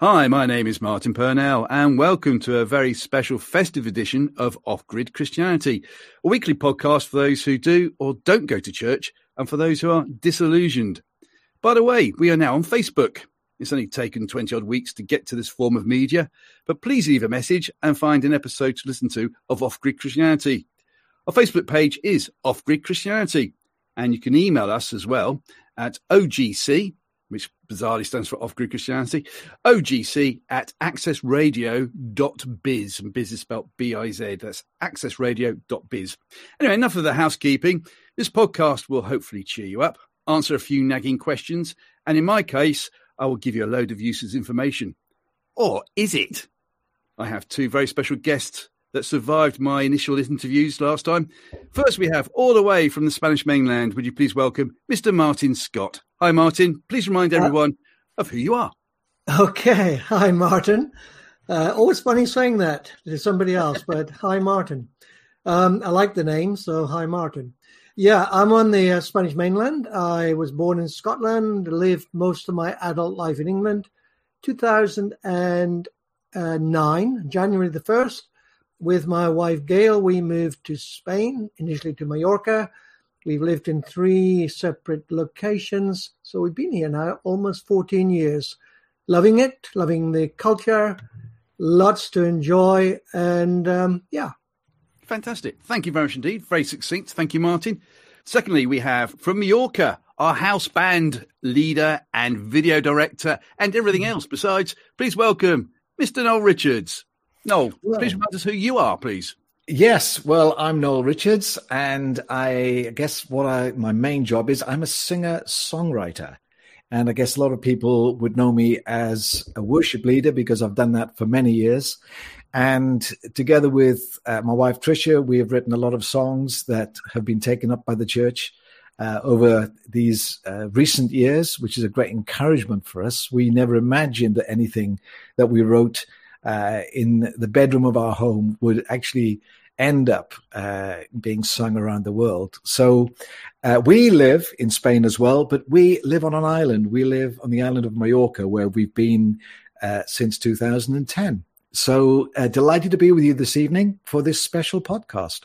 Hi, my name is Martin Purnell, and welcome to a very special festive edition of Off Grid Christianity, a weekly podcast for those who do or don't go to church and for those who are disillusioned. By the way, we are now on Facebook. It's only taken 20 odd weeks to get to this form of media, but please leave a message and find an episode to listen to of Off Grid Christianity. Our Facebook page is Off Grid Christianity, and you can email us as well at OGC which bizarrely stands for Off Grid Christianity, OGC at accessradio.biz. And biz is spelled B I Z. That's accessradio.biz. Anyway, enough of the housekeeping. This podcast will hopefully cheer you up, answer a few nagging questions, and in my case, I will give you a load of useless information. Or is it? I have two very special guests that survived my initial interviews last time. First, we have all the way from the Spanish mainland. Would you please welcome Mr. Martin Scott? Hi, Martin. Please remind uh, everyone uh, of who you are. Okay. Hi, Martin. Uh, always funny saying that to somebody else, but hi, Martin. Um, I like the name, so hi, Martin. Yeah, I'm on the uh, Spanish mainland. I was born in Scotland, lived most of my adult life in England. 2009, January the 1st, with my wife Gail, we moved to Spain, initially to Mallorca. We've lived in three separate locations. So we've been here now almost 14 years. Loving it, loving the culture, lots to enjoy. And um, yeah. Fantastic. Thank you very much indeed. Very succinct. Thank you, Martin. Secondly, we have from Mallorca, our house band leader and video director and everything else besides. Please welcome Mr. Noel Richards. Noel, well, please remind us who you are, please. Yes, well, I'm Noel Richards, and I guess what I my main job is I'm a singer songwriter, and I guess a lot of people would know me as a worship leader because I've done that for many years. And together with uh, my wife Tricia, we have written a lot of songs that have been taken up by the church uh, over these uh, recent years, which is a great encouragement for us. We never imagined that anything that we wrote uh, in the bedroom of our home would actually end up uh, being sung around the world. So uh, we live in Spain as well, but we live on an island. We live on the island of Mallorca, where we've been uh, since 2010. So uh, delighted to be with you this evening for this special podcast.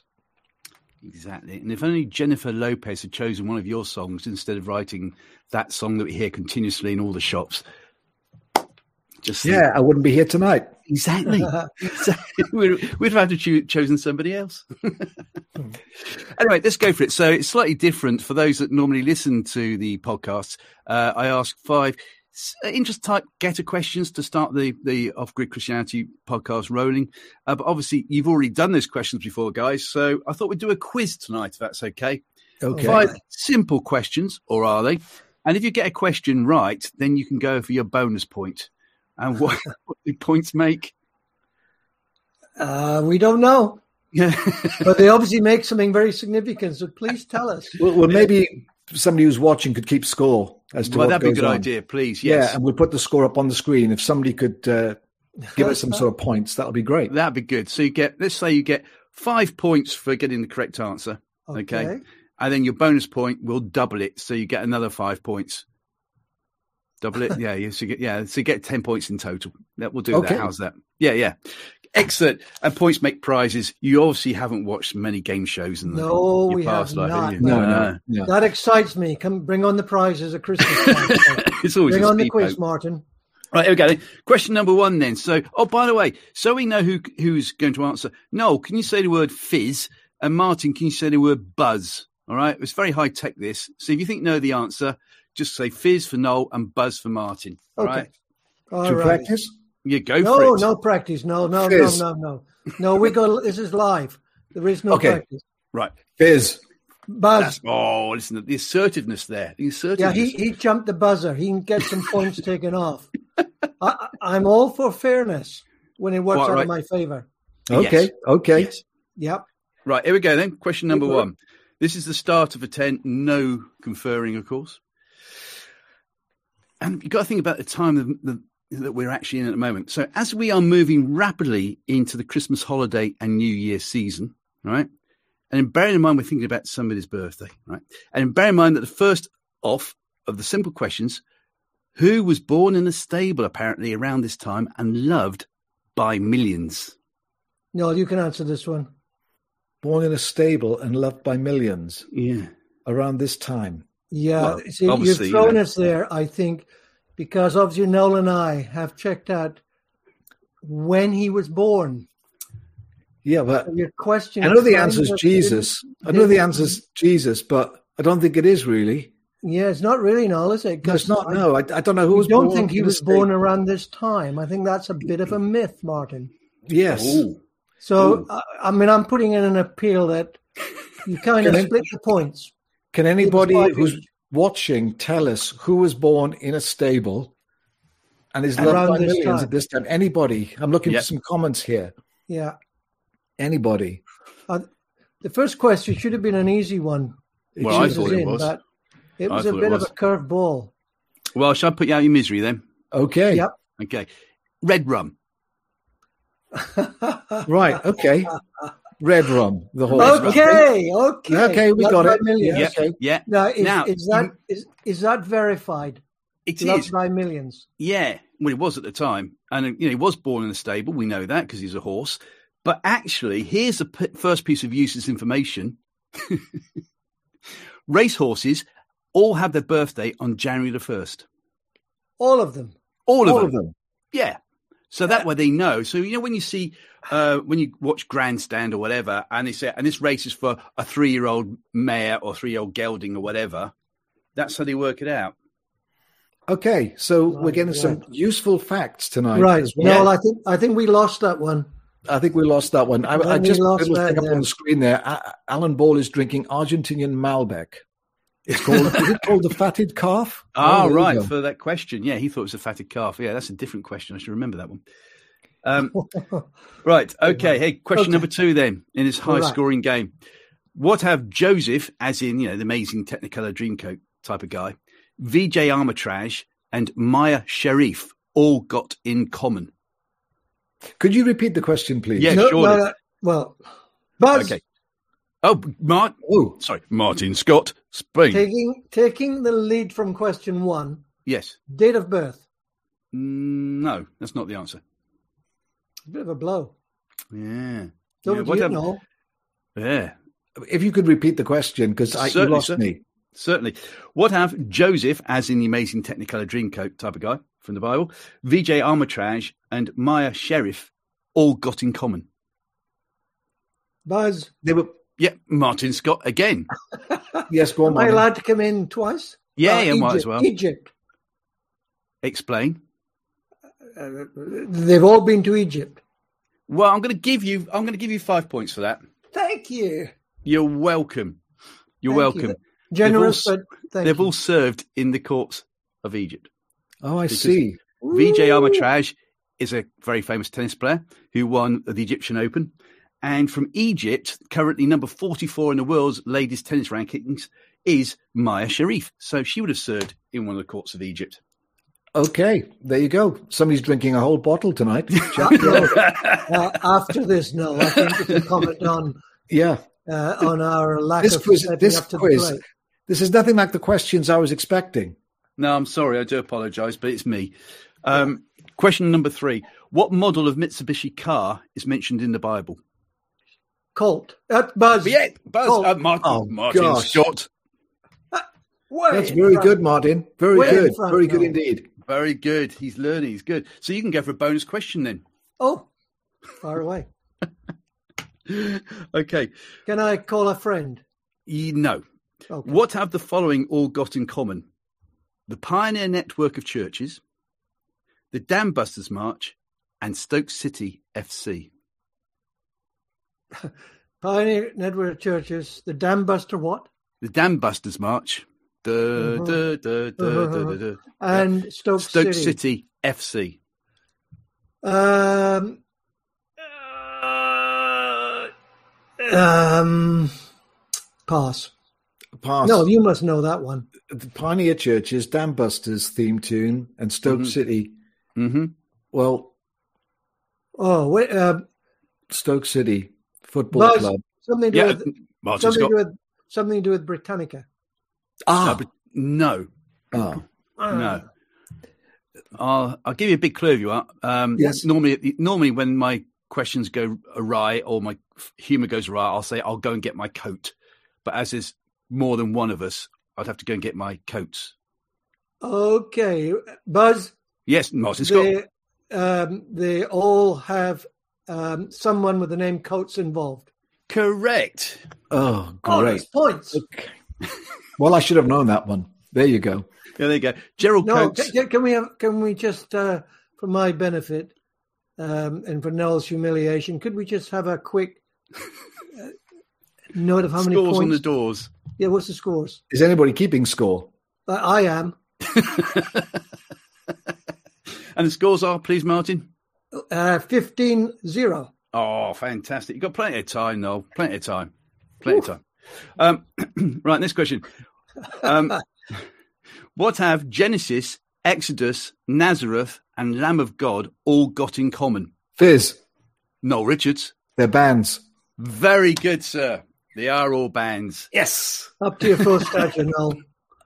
Exactly. And if only Jennifer Lopez had chosen one of your songs instead of writing that song that we hear continuously in all the shops, just yeah, I wouldn't be here tonight. Exactly. exactly. We'd, we'd have had to cho- chosen somebody else. anyway, let's go for it. So it's slightly different for those that normally listen to the podcast. Uh, I ask five uh, interest type getter questions to start the the off grid Christianity podcast rolling. Uh, but obviously, you've already done those questions before, guys. So I thought we'd do a quiz tonight, if that's okay. Okay. Five simple questions, or are they? And if you get a question right, then you can go for your bonus point. And what, what do points make? Uh, we don't know. Yeah. but they obviously make something very significant. So please tell us. Well, well maybe somebody who's watching could keep score as to well, that'd be a good on. idea, please. Yes. Yeah, and we'll put the score up on the screen. If somebody could uh, give us some sort of points, that would be great. That'd be good. So you get, let's say you get five points for getting the correct answer. Okay. okay. And then your bonus point will double it. So you get another five points. Double it, yeah. You, so you get, yeah, so you get ten points in total. That we'll do okay. that. How's that? Yeah, yeah. Excellent. And points make prizes. You obviously haven't watched many game shows in the no, your we past have life, not. No, no, no, That excites me. Come, bring on the prizes at Christmas time. it's always bring on the quiz, Martin. Right, here we go. Question number one then. So, oh, by the way, so we know who who's going to answer. Noel, can you say the word fizz? And Martin, can you say the word buzz? All right. It's very high tech, this. So if you think know the answer, just say fizz for Noel and buzz for Martin. Okay. Right? All to right. practice? You go no, for it. No, no practice. No, no, fizz. no, no, no. No, we go. this is live. There is no okay. practice. Right. Fizz. Buzz. That's, oh, listen, the assertiveness there. The assertiveness. Yeah, he, he jumped the buzzer. He can get some points taken off. I, am all for fairness when it works Quite out right. in my favor. Okay. Yes. Okay. Yes. Yep. Right. Here we go then. Question number one. This is the start of a 10. No conferring, of course. And you've got to think about the time the, that we're actually in at the moment. So, as we are moving rapidly into the Christmas holiday and New Year season, right? And bearing in mind we're thinking about somebody's birthday, right? And bear in mind that the first off of the simple questions who was born in a stable apparently around this time and loved by millions. No, you can answer this one. Born in a stable and loved by millions Yeah. around this time. Yeah, Well, see, you've obviously, you thrown know. us there, I think, because obviously Noel and I have checked out when he was born. Yeah, but Your question. I know the answer is Jesus. didn't- I know the answer is Jesus, but I don't think it is really. Yeah, it's not really Noel, is it? No, it's 'Cause not. I No, I, I don't know who was don't born think he in a was born stable. around this time. I think that's a bit of a myth, Martin. Yes. Ooh. So, Ooh. I, I mean, I'm putting in an appeal that you kind of split the points. Can anybody who's watching tell us who was born in a stable and is Around loved by millions time. at this time? Anybody? I'm looking Yep. for some comments here. Yeah. Anybody? Uh, the first question should have been an easy one. Well, I thought it in, was. But it was a bit was. of a curveball. Well, shall I put you out of your misery then? Okay. Yep. Okay. Red rum. Right. Okay. Red rum. The horse. okay, okay. Okay, we Loved got it. Millions. Yeah. Yeah. Okay. Yeah. Now, is, Now, is that is, is that verified? It Loved is. by millions. Yeah. Well, he was at the time. And, you know, he was born in a stable. We know that because he's a horse. But actually, here's the p- first piece of useless information. Racehorses all have their birthday on January the 1st. All of them. All of All them. of them. Yeah. So that way they know. So you know when you see uh, when you watch Grandstand or whatever, and they say, and this race is for a three-year-old mare or three-year-old gelding or whatever. That's how they work it out. Okay. So we're Right, getting some useful facts tonight. right. as well. No, I think I think we lost that one. I think we lost that one. I, I just lost little that, thing up yeah. on the screen there. A- Alan Ball is drinking Argentinian Malbec. It's called. is it called the fatted calf? Ah, Oh, right. For that question, yeah, he thought it was a fatted calf. Yeah, that's a different question. I should remember that one. Um, right. Okay. Hey, question Okay. number two then in this All right. high-scoring game. What have Joseph, as in you know the amazing Technicolor Dreamcoat type of guy, VJ Armitage, and Mayar Sherif all got in common? Could you repeat the question, please? Yeah, no, surely. no, no. Well, Buzz, Okay. Oh, Mart. Oh, Sorry, Martin Scott, Spain. taking taking the lead from question one. yes. Date of birth. Mm, No, that's not the answer. A bit of a blow. Yeah. Don't Yeah, you what have- know? Yeah. if you could repeat the question, because you lost sir. me. Certainly. What have Joseph, as in the amazing Technicolor Dreamcoat type of guy from the Bible, VJ Armitage, and Mayar Sherif all got in common? Buzz, They were. Yeah, Martin Scott again. Yes, go on. am I Martin. allowed to come in twice? Yeah, Uh, yeah, might as well. Egypt. Explain. Uh, they've all been to Egypt. Well, I'm going to give you. I'm going to give you five points for that. Thank you. You're welcome. You're Thank you. welcome. Generous, all but thank They've you. all served in the courts of Egypt. Oh, I see. VJ Ooh. Armitage is a very famous tennis player who won the Egyptian Open. And from Egypt, currently number 44 in the world's ladies tennis rankings, is Mayar Sherif. So she would have served in one of the courts of Egypt. Okay, there you go. Somebody's drinking a whole bottle tonight. Uh, after this, no, I think we can comment on yeah, uh, on our lack this of quiz. This up to the quiz. plate. This is nothing like the questions I was expecting. no, I'm sorry. I do apologize, but it's me. Um, question number three What model of Mitsubishi car is mentioned in the Bible? Colt. Uh, Buzz. Yeah, Buzz. Oh. Uh, Martin, Oh, Martin gosh. Scott. Way That's very front. good, Martin. Very Way good. front, Very good Noel. indeed. Very good. He's learning. He's good. So you can go for a bonus question then. Oh, far away. okay. Can I call a friend? You know. Okay. What have the following all got in common? The Pioneer Network of Churches, the Dam Busters March, and Stoke City FC. Pioneer Network of Churches, the Dam Buster what? The Dam Busters March. And Stoke, Stoke City. City FC. Um, uh, um, pass. Pass. No, you must know that one. the Pioneer Churches, Dam Busters theme tune, and Stoke Mhm. City. hmm Well, Oh, wait, uh, Stoke City Football Buzz, Club. something to Yeah, do with Martin something Scott. do with something to do with Britannica. No, Ah, but no, ah. no. I'll, I'll give you a big clue if you want. Um, Yes. Normally, normally when my questions go awry or my humour goes awry, I'll say I'll go and get my coat. But as there's more than one of us, I'd have to go and get my coats. Okay, Buzz. Yes, Martin Scott. They, um, they all have um, someone with the name Coates involved. Correct. Oh, Oh, great. that's points. Okay. well, I should have known that one. There you go. Yeah, there you go. Gerald No, Coates. can, can we have? Can we just, uh, for my benefit, um, and for Noel's humiliation, could we just have a quick uh, note of how many Scores on the doors. Yeah, what's the scores? Is anybody keeping score? Uh, I am. And the scores are, please, Martin. Uh, 15-0. Oh, fantastic. You've got plenty of time, Noel. Plenty of time. Plenty of time. Um, right, next question. Um, what have Genesis, Exodus, Nazareth, and Lamb of God all got in common? Fizz, No, Richards. they're bands. Very good, sir. They are all bands. Yes. Up to your full stature, Noel.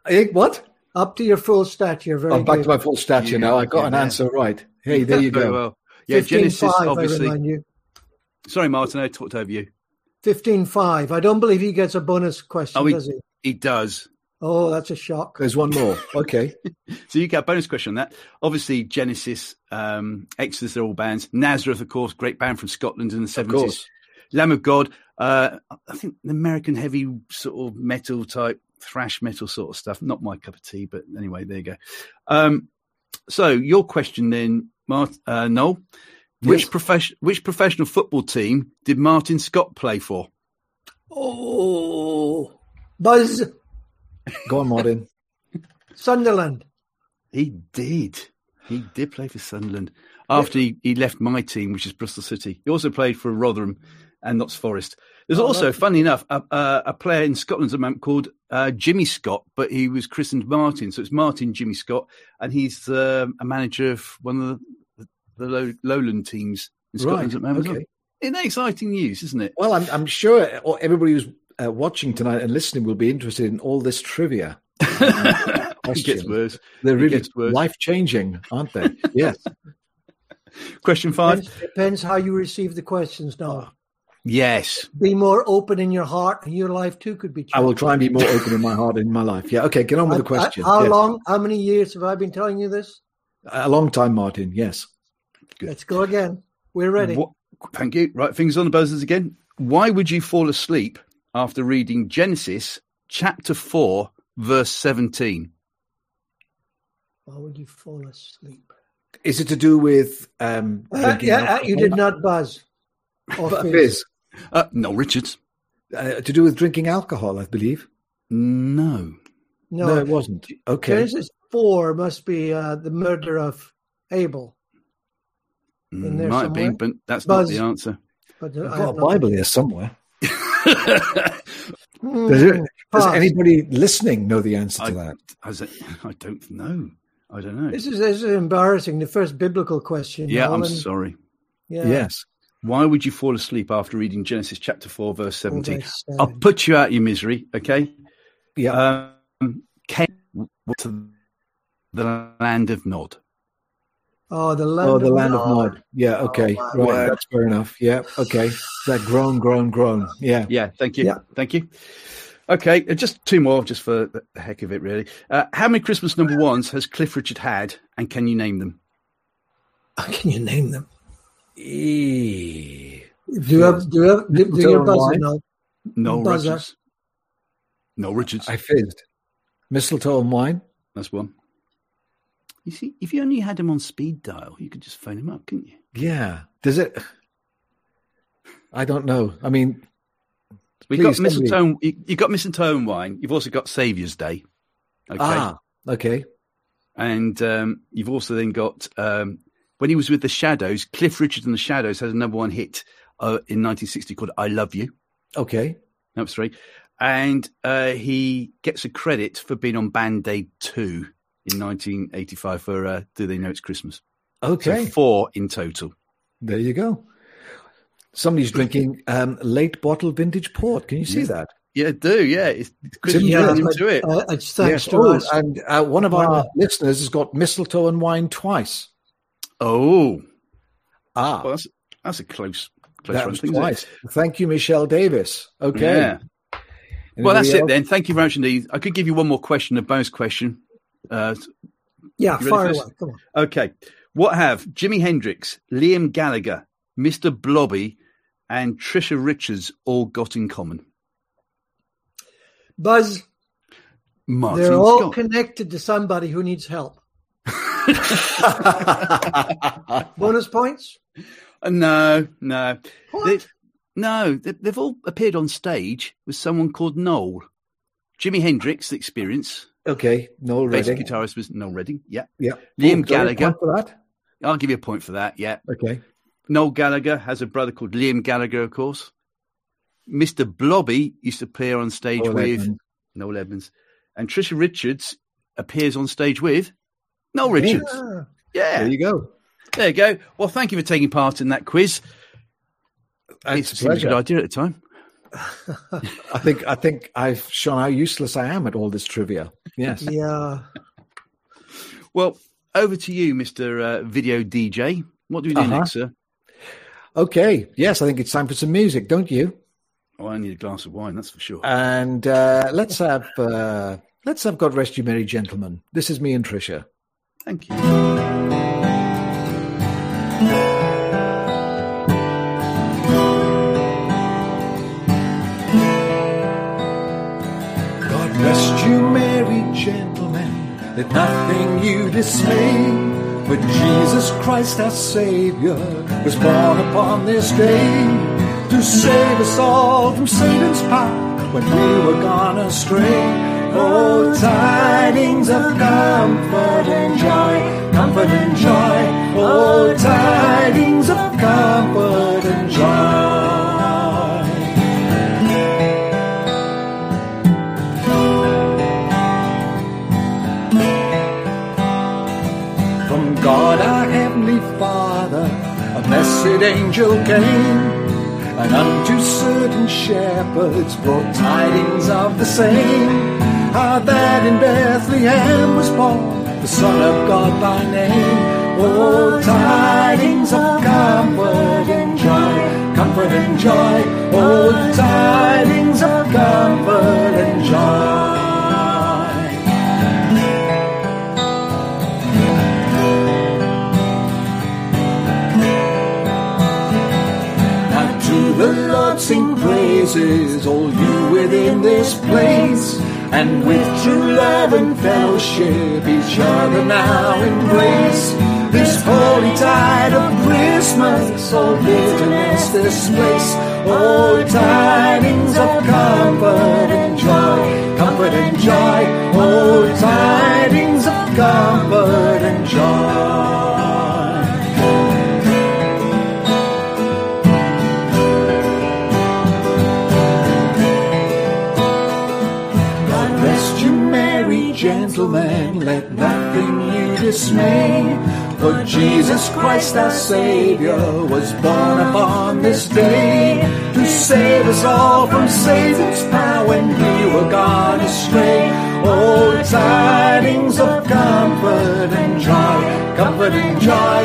Eh, what? Up to your full stature. Very I'm back good. to my full stature Yeah, now. I got yeah, an yeah. answer right. Hey, there you Very go. well. Yeah, Genesis, 15-5, obviously. remind you. Sorry, Martin, I talked over you. 15-5. I don't believe he gets a bonus question, Oh, he- does he? He does. Oh, that's a shock. There's one more. Okay. So you get a bonus question on that. Obviously, Genesis, um, Exodus, they're all bands. Nazareth, of course, great band from Scotland in the Of 70s. course. Lamb of God, uh, I think the American heavy sort of metal type, thrash metal sort of stuff. Not my cup of tea, but anyway, there you go. Um, so your question then, Mart- uh, Noel, which, Yes. profession, which professional football team did Martin Scott play for? Oh, Buzz Go on, Martin. Sunderland. He did. He did play for Sunderland after he, he left my team, which is Bristol City. He also played for Rotherham and Notts Forest. There's Oh, also, that's- funny enough, a, a, a player in Scotland at the moment called uh, Jimmy Scott, but he was christened Martin. So it's Martin Jimmy Scott, and he's um a manager of one of the, the low, lowland teams in Scotland Right. at the moment. Okay. Isn't that exciting news, isn't it? Well, I'm, I'm sure everybody who's uh, watching tonight and listening will be interested in all this trivia. Um, it gets worse. They're really life changing, aren't they? yes. Question five. Depends, depends how you receive the questions now. Yes. Be more open in your heart, and your life too could be changed. I will try and be more open in my heart in my life. Yeah. Okay. Get on with uh, the I- I- question. how Yes. long? How many years have I been telling you this? A long time, Martin. Yes. Good. Let's go again. We're ready. What, thank you. Right, fingers on the buzzers again. Why would you fall asleep after reading Genesis chapter 4, verse 17? Why would you fall asleep? Is it to do with um, Uh, yeah, uh, you did not buzz. Or fizz. Fizz, Uh, no, Richards. uh, to do with drinking alcohol, I believe. No. No, No, it wasn't. Okay. Genesis four must be uh, the murder of Abel. In Mm, there Might have been, but that's Buzz. not the answer. But uh, I've got a Bible here somewhere. Hmm, Does, it, does anybody listening know the answer to I- that? I, I don't know. I don't know. This is, this is embarrassing. The first biblical question. Yeah, I'm sorry. Yeah. Yes. Why would you fall asleep after reading Genesis chapter 4, verse 17? verse I'll put you out of your misery, okay? Yeah. Um, came to the land of Nod. Oh, the land. oh, the of land Nod. of Nod. Yeah. Okay. my right. word. That's fair enough. Yeah. Okay. That groan, groan, groan. Yeah. Yeah, thank you. Yeah. Thank you. Okay, uh, just two more, just for the heck of it, really. Uh, how many Christmas number ones has Cliff Richard had, and can you name them? Can you name them? E- Do you have? Do you have? Do, do Mistletoe your buzzer wine? now? No Buzzer. Richards. No Richards. I fizzed. Mistletoe and wine. That's one. You see, if you only had him on speed dial, you could just phone him up, couldn't you? Yeah. Does it? I don't know. I mean, We got mistletoe. You, you got mistletoe and wine. You've also got Saviour's Day. Okay, ah, okay. and um, you've also then got um, when he was with the Shadows. Cliff Richard and the Shadows had a number one hit uh, in 1960 called "I Love You." Okay. That was three. And uh, he gets a credit for being on Band Aid 2 in 1985 for uh, Do They Know It's Christmas? Okay. So four in total. There you go. Somebody's drinking um, late bottle vintage port. Can you see Yeah. that? Yeah, do yeah. It's, it's Tim, yeah, getting but, into it. Uh, it's thanks Yes. to Oh, us. and uh, one of our listeners has got mistletoe and wine twice. oh, Ah, well, that's that's a close close that run was thing, isn't it? twice. Thank you, Michelle Davis. Okay. Yeah. Well, that's Anybody it then. Thank you very much indeed. I could give you one more question, a bonus question. Uh, yeah, fire away. Come on. okay. What have Jimi Hendrix, Liam Gallagher, Mr. Blobby, and Tricia Richards all got in common? Buzz, Martin they're all Scott. connected to somebody who needs help. Bonus points? Uh, no, no. They, no, they, they've all appeared on stage with someone called Noel. Jimi Hendrix, the experience. Okay, Noel Bass Redding. guitarist was Noel Redding. Yeah. Yeah. Liam Oh, do I get a Gallagher. For that? I'll give you a point for that. Yeah. Okay. Noel Gallagher has a brother called Liam Gallagher, of course. Mr. Blobby used to appear on stage Noel with Edmonds. Noel Evans. And Tricia Richards appears on stage with Noel Richards. Ah, Yeah. There you go. There you go. Well, thank you for taking part in that quiz. It's it seemed a good idea at the time. I think I think I've shown how useless I am at all this trivia. Yes. yeah. Well, over to you, Mr. Uh, video DJ. What do we do Uh-huh. next, sir? Okay. Yes, I think it's time for some music, don't you? Oh, I need a glass of wine, that's for sure. And uh, let's have uh, let's have God rest you, merry gentlemen. This is me and Tricia. Thank you. Let nothing you dismay. For Jesus Christ our Savior was born upon this day to save us all from Satan's power when we were gone astray. Oh, tidings of comfort and joy, comfort and joy. Oh, tidings of comfort and joy. Blessed angel came, and unto certain shepherds brought tidings of the same. How that in Bethlehem was born the Son of God by name. Oh, tidings of comfort and joy, comfort and joy. Oh, tidings of comfort and joy. The Lord sing praises, all you within this place. And with true love and fellowship, each other now embrace. This holy tide of Christmas, all bitterness displace. Oh, tidings of comfort and joy, comfort and joy. Oh, tidings of comfort and joy. Gentlemen, let nothing you dismay. For Jesus Christ our Savior was born upon this day to save us all from Satan's power when we were gone astray. Oh, tidings of comfort and joy, comfort and joy.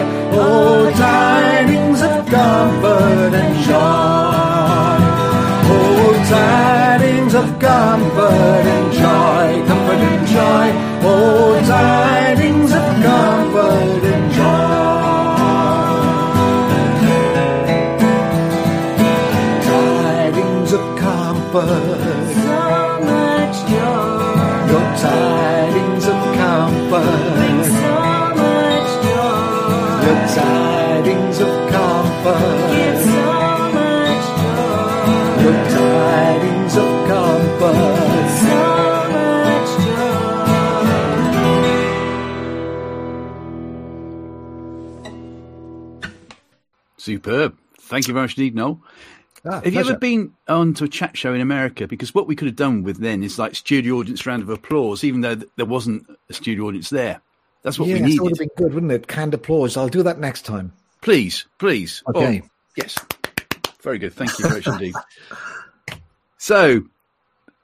Superb. Thank you very much indeed, Noel. Ah, Have you ever been on to a chat show in America? Because what we could have done with then is like studio audience round of applause, even though there wasn't a studio audience there. That's what yes, we that would have been good, wouldn't it? Canned applause. I'll do that next time. Please, please. Okay. Oh, yes. Very good. Thank you very much indeed. So,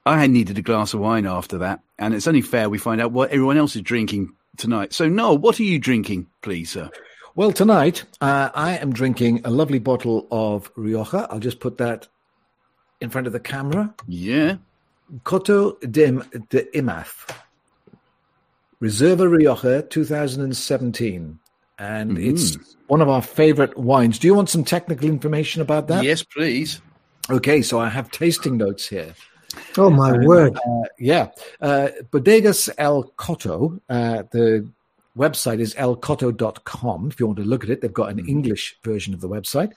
I had needed a glass of wine after that, and it's only fair we find out what everyone else is drinking tonight. So, Noel, what are you drinking, please, sir? Well, tonight uh, I am drinking a lovely bottle of Rioja. I'll just put that in front of the camera. Yeah. Coto de, de Imaz. Reserva Rioja 2017. And Mhm. it's one of our favorite wines. Do you want some technical information about that? Yes, please. Okay, so I have tasting notes here. Oh my word! Uh, yeah. Uh, Bodegas El Coto, uh, the website is elcoto.com. If you want to look at it, they've got an English version of the website.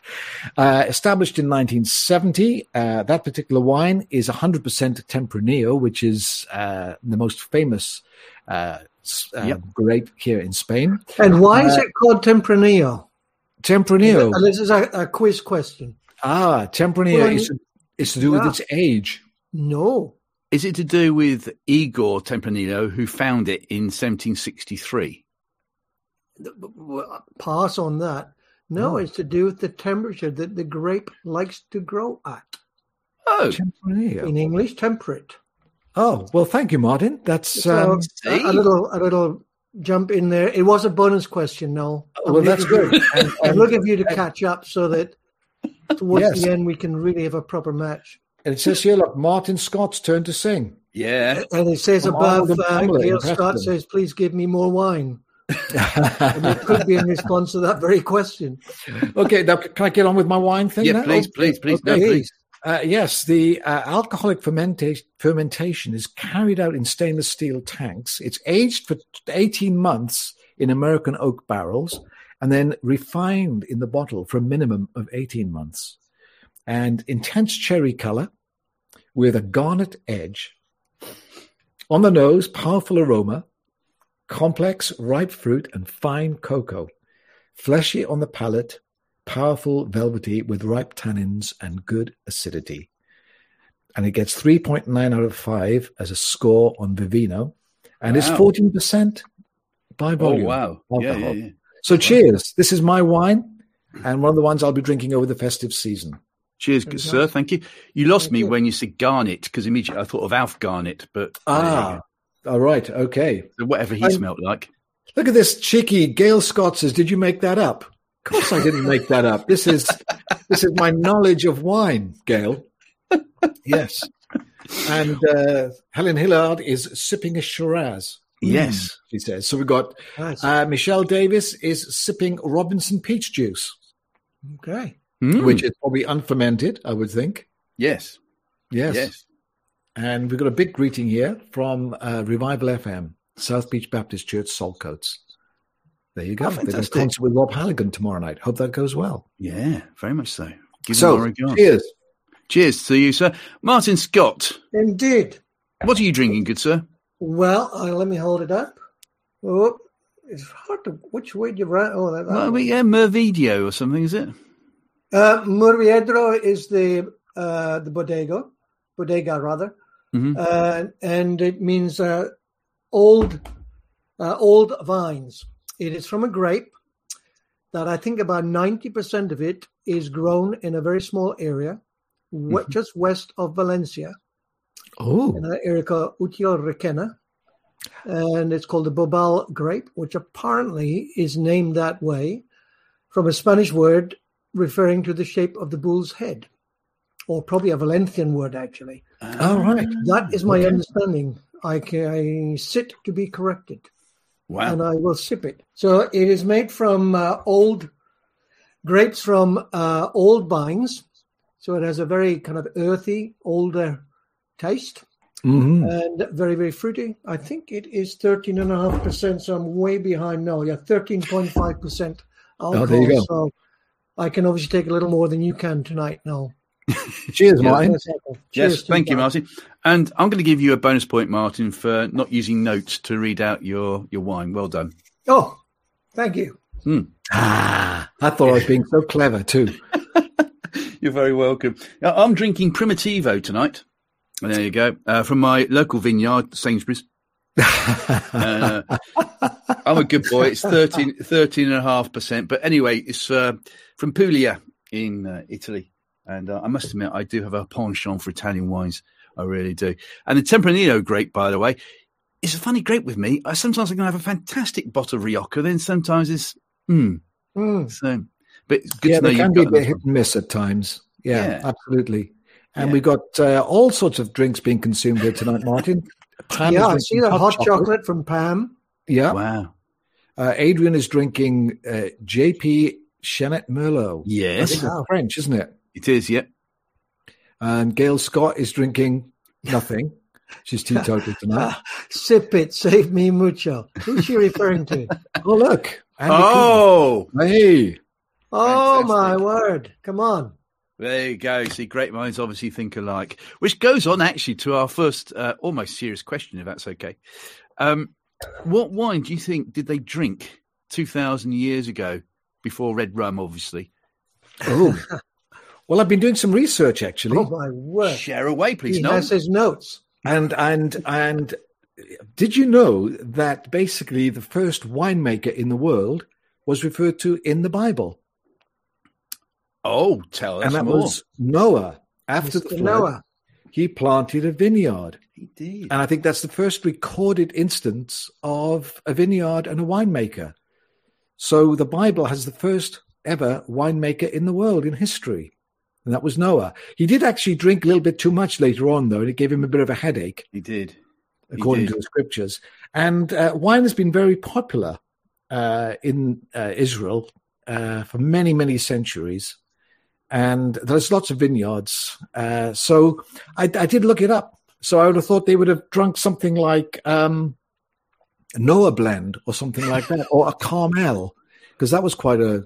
Uh, established in 1970, uh, that particular wine is 100% Tempranillo, which is uh, the most famous uh, s- uh, Yep. grape here in Spain. And why is uh, it called Tempranillo? Tempranillo. This is a, a quiz question. Ah, Tempranillo Well, is, is to do with its age. No, Is it to do with Igor Tempranillo, who found it in 1763? Well, pass on that. No, No. it's to do with the temperature that the grape likes to grow at. Oh, In English, temperate. Oh, well, thank you, Martin. That's So um, a, a little, a little jump in there. It was a bonus question. No, Oh, well, that's looking- good. And, I'm and- looking for you to catch up so that towards Yes. the end we can really have a proper match. and it says here, look, Martin Scott's turn to sing. yeah. And it says From above, Arnold and uh, Gail Scott says, please give me more wine. And it could be in response to that very question. okay, now can I get on with my wine thing? Yeah, now? please, please, please, no, please. Uh, yes, the uh, alcoholic fermenta- fermentation is carried out in stainless steel tanks. It's aged for 18 months in American oak barrels and then refined in the bottle for a minimum of 18 months. And intense cherry color with a garnet edge. On the nose, powerful aroma, complex ripe fruit and fine cocoa. Fleshy on the palate, powerful velvety with ripe tannins and good acidity. And it gets 3.9 out of 5 as a score on Vivino and Wow. 14% by Oh, volume. wow. Yeah, yeah, yeah. So cheers. This is my wine and one of the ones I'll be drinking over the festive season. Cheers, good sir. Thank you. You lost Thank me you. when you said Garnet because immediately I thought of Alf Garnett, but Ah, all right. Okay. So whatever he I'm- smelt like. Look at this cheeky. Gail Scott says, "Did you make that up?" Of course, I didn't make that up. This is this is my knowledge of wine, Gail. Yes, and uh, Helen Hillard is sipping a Shiraz. Yes. she says. So we've got Nice. uh, Michelle Davis is sipping Robinson peach juice, okay. Mm. which is probably unfermented, I would think. yes. Yes. Yes. And we've got a big greeting here from uh, Revival FM, South Beach Baptist Church, Saltcoats. There you go. Oh, They've got a fantastic. concert with Rob Halligan tomorrow night. Hope that goes well. Yeah, very much so. Give so, him our regards. cheers. Cheers to you, sir. Martin Scott, Indeed. what are you drinking, good sir? Well, uh, let me hold it up. Oh, it's hard to. Which way do you run? Oh, that, that Well, yeah, Mervidio or something, is it? Uh, Murviedro is the uh, the bodega, bodega rather, Mhm. uh, and it means uh, old uh, old vines. It is from a grape that I think about ninety percent of it is grown in a very small area, we- just west of Valencia, Oh, in an area called Utiel Requena. And it's called the Bobal grape, which apparently is named that way from a Spanish word referring to the shape of the bull's head, or probably a Valencian word, actually. all right. That is my Okay. understanding. I, I sit to be corrected, Wow. and I will sip it. So it is made from uh, old grapes from uh, old vines. So it has a very kind of earthy, older taste Mhm. and very, very fruity. I think it is 13.5%, so I'm way behind now. Yeah, 13.5% alcohol. Oh, there you go. So I can obviously take a little more than you can tonight now. Cheers, Martin. Yes, Yes, Cheers thank you, guys. Martin. And I'm going to give you a bonus point, Martin, for not using notes to read out your, your wine. Well done. Oh, thank you. Ah, I thought I was being so clever too. You're very welcome. Now, I'm drinking Primitivo tonight. And there you go. Uh, from my local vineyard, Sainsbury's. Uh, I'm a good boy. It's 13, 13.5%. But anyway, it's uh, from Puglia in uh, Italy. And uh, I must admit, I do have a penchant for Italian wines. I really do. And the Tempranillo grape, by the way, is a funny grape with me. I sometimes I can have a fantastic bottle of Rioja, then sometimes it's hmm. Mm. So, but it's good yeah, to know they can you've be a bit hit and miss at times. Yeah, Yeah. absolutely. And Yeah. we got uh, all sorts of drinks being consumed here tonight, Martin. Pam Yeah, I see the hot chocolate from Pam. Yeah. Wow. Uh, Adrian is drinking uh, JP Chenet Merlot. I Yes, think it's French, isn't it? It is. Yep. And Gail Scott is drinking nothing. She's teetotal tonight. Ah, sip it, save me mucho. Who's she referring to? oh, look. Andy Oh, Cooper. Hey. Oh my word! Come on. there you go. See, great minds obviously think alike, which goes on actually to our first uh, almost serious question, if that's okay. Um, what wine do you think did they drink two thousand years ago before red rum? Obviously, Oh. well, I've been doing some research actually. Oh my word! share away, please. He No, has his notes. And and and did you know that basically the first winemaker in the world was referred to in the Bible? oh, tell us and that more. was Noah. After the flood, Noah. he planted a vineyard. He did. And I think that's the first recorded instance of a vineyard and a winemaker. So the Bible has the first ever winemaker in the world in history. And that was Noah. He did actually drink a little bit too much later on, though, and it gave him a bit of a headache, He did. He according did. to the scriptures. And uh, wine has been very popular uh, in uh, Israel uh, for many, many centuries. And there's lots of vineyards. Uh, so I, I did look it up. So I would have thought they would have drunk something like um, Noah blend or something like that, or a Carmel, because that was quite a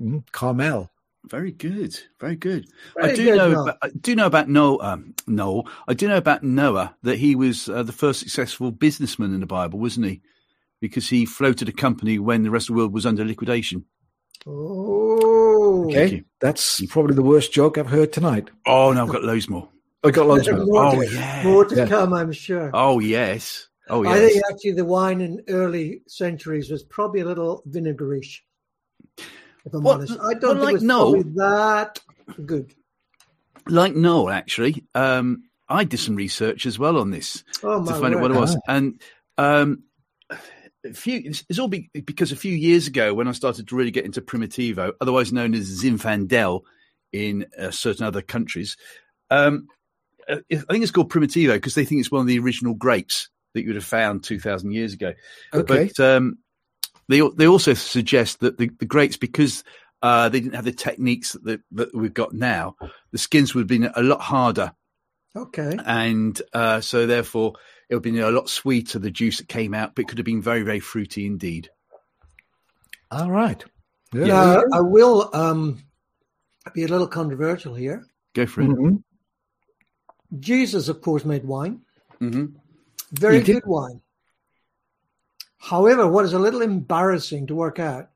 mm, Carmel. Very good, very good. I do good, know. Noel. About, I do know about Noel. Um, Noel. I do know about Noah that he was uh, the first successful businessman in the Bible, wasn't he? Because he floated a company when the rest of the world was under liquidation. Oh, Okay, that's probably the worst joke I've heard tonight. Oh no, I've got loads more. I've got loads more. more, Oh to, yeah. more to Yeah. come, I'm sure. Oh yes. Oh yes. I think actually the wine in early centuries was probably a little vinegarish. If I'm Well, honest, I don't think like it was Noel- that good. Like no, actually. Um, I did some research as well on this. Oh to find out what it was. And um, a few, it's, it's all be, because a few years ago, when I started to really get into Primitivo, otherwise known as Zinfandel in uh, certain other countries, um, uh, I think it's called Primitivo because they think it's one of the original grapes that you would have found 2,000 years ago. Okay. But um, they they also suggest that the, the grapes, because uh, they didn't have the techniques that, that we've got now, the skins would have been a lot harder Okay, and uh, so therefore it would have been a lot sweeter the juice that came out, but it could have been very very fruity indeed. All right. Yeah. now I will um, be a little controversial here. Go for it. Mhm. Jesus, of course, made wine, hmm very good wine. However, what is a little embarrassing to work out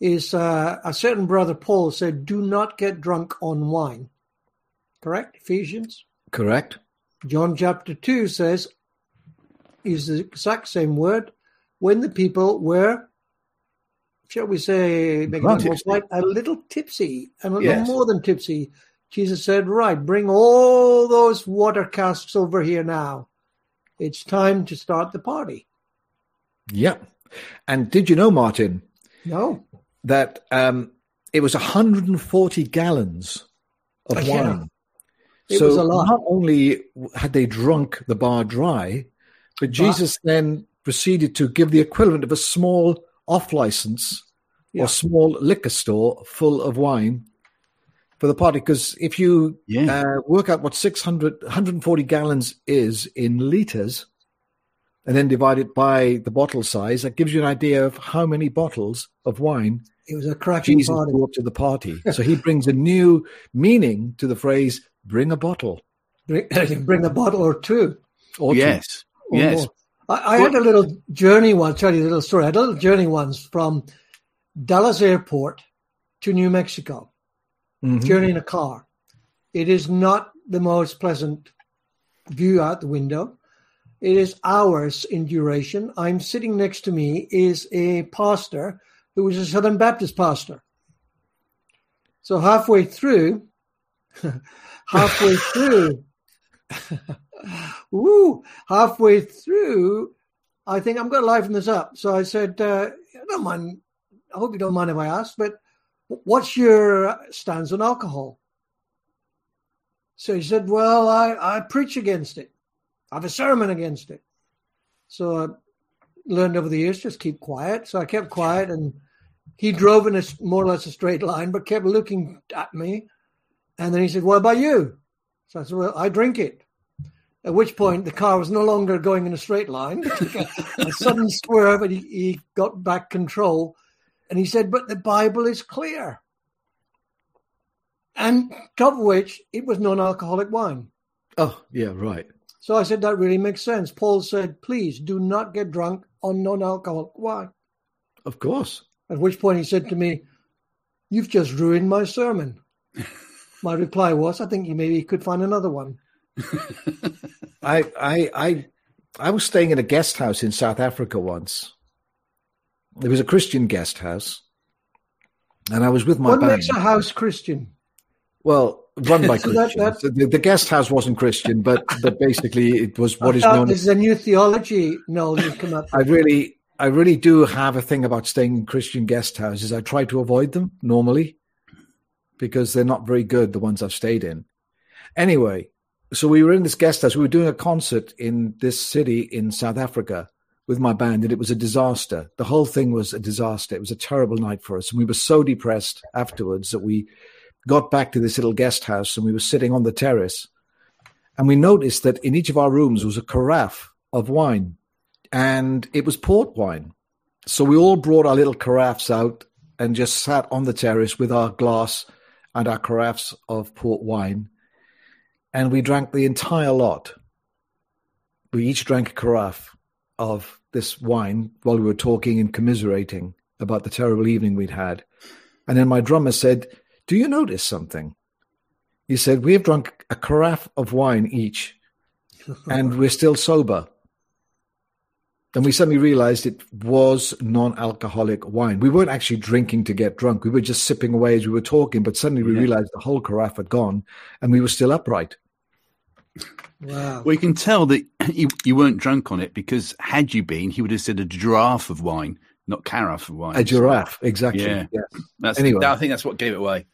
is uh, a certain brother Paul said, "Do not get drunk on wine." Correct, Ephesians. Correct. John chapter 2 says, is the exact same word, when the people were, shall we say, make it more polite, a little tipsy, and a little Yes. more than tipsy. Jesus said, Right, bring all those water casks over here now. It's time to start the party. Yeah. And did you know, Martin, No. that um, it was 140 gallons of Yeah. wine? It so was a lot. not only had they drunk the bar dry, but Jesus then proceeded to give the equivalent of a small off license Yeah. or small liquor store full of wine for the party. Because if you Yeah. uh, work out what 600, 140 gallons is in liters, and then divide it by the bottle size, that gives you an idea of how many bottles of wine It was a cracking Jesus party. brought to the party. so he brings a new meaning to the phrase "bring a bottle." Bring, bring a bottle or two. Or two. Yes, or yes. more. I, I had a little journey once, tell you a little story. I had a little journey once from Dallas Airport to New Mexico, Mhm. journey in a car. It is not the most pleasant view out the window. It is hours in duration. I'm sitting next to me is a pastor who was a Southern Baptist pastor. So halfway through, halfway through Woo! Halfway through, I think I'm going to liven this up. So I said, uh, I don't mind. I hope you don't mind if I ask, but what's your stance on alcohol? So he said, Well, I, I preach against it. Have a sermon against it. So I learned over the years just keep quiet. So I kept quiet, and he drove in a more or less a straight line, but kept looking at me. And then he said, What about you? So I said, Well, I drink it. At which point the car was no longer going in a straight line. A, a sudden swerve, and he, he got back control. And he said, But the Bible is clear. And top of which, it was non alcoholic wine. Oh, yeah, right. So I said, That really makes sense. Paul said, Please do not get drunk on non alcoholic wine. Of course. At which point he said to me, You've just ruined my sermon. my reply was, I think you maybe could find another one. I, I, I, I was staying in a guest house in South Africa once. It was a Christian guest house, and I was with my what band. makes a house Christian? Well, run by So Christians. that- the, the guest house wasn't Christian, but but basically it was what I is known. this is a new theology. No, you've come up. I really, I really do have a thing about staying in Christian guest houses. I try to avoid them normally because they're not very good. The ones I've stayed in. Anyway, so we were in this guest house. We were doing a concert in this city in South Africa with my band, and it was a disaster. The whole thing was a disaster. It was a terrible night for us, and we were so depressed afterwards that we got back to this little guest house, and we were sitting on the terrace, and we noticed that in each of our rooms was a carafe of wine and it was port wine. So we all brought our little carafes out and just sat on the terrace with our glass and our carafes of port wine. And we drank the entire lot. We each drank a carafe of this wine while we were talking and commiserating about the terrible evening we'd had. And then my drummer said, Do you notice something? He said, We have drunk a carafe of wine each, and we're still sober. And we suddenly realized it was non alcoholic wine. We weren't actually drinking to get drunk. We were just sipping away as we were talking, but suddenly we Yeah. realized the whole carafe had gone and we were still upright. Wow. Well, you can tell that you, you weren't drunk on it because had you been, he would have said a giraffe of wine, not carafe of wine. A giraffe, exactly. Yeah. Yes. That's, Anyway. I think that's what gave it away.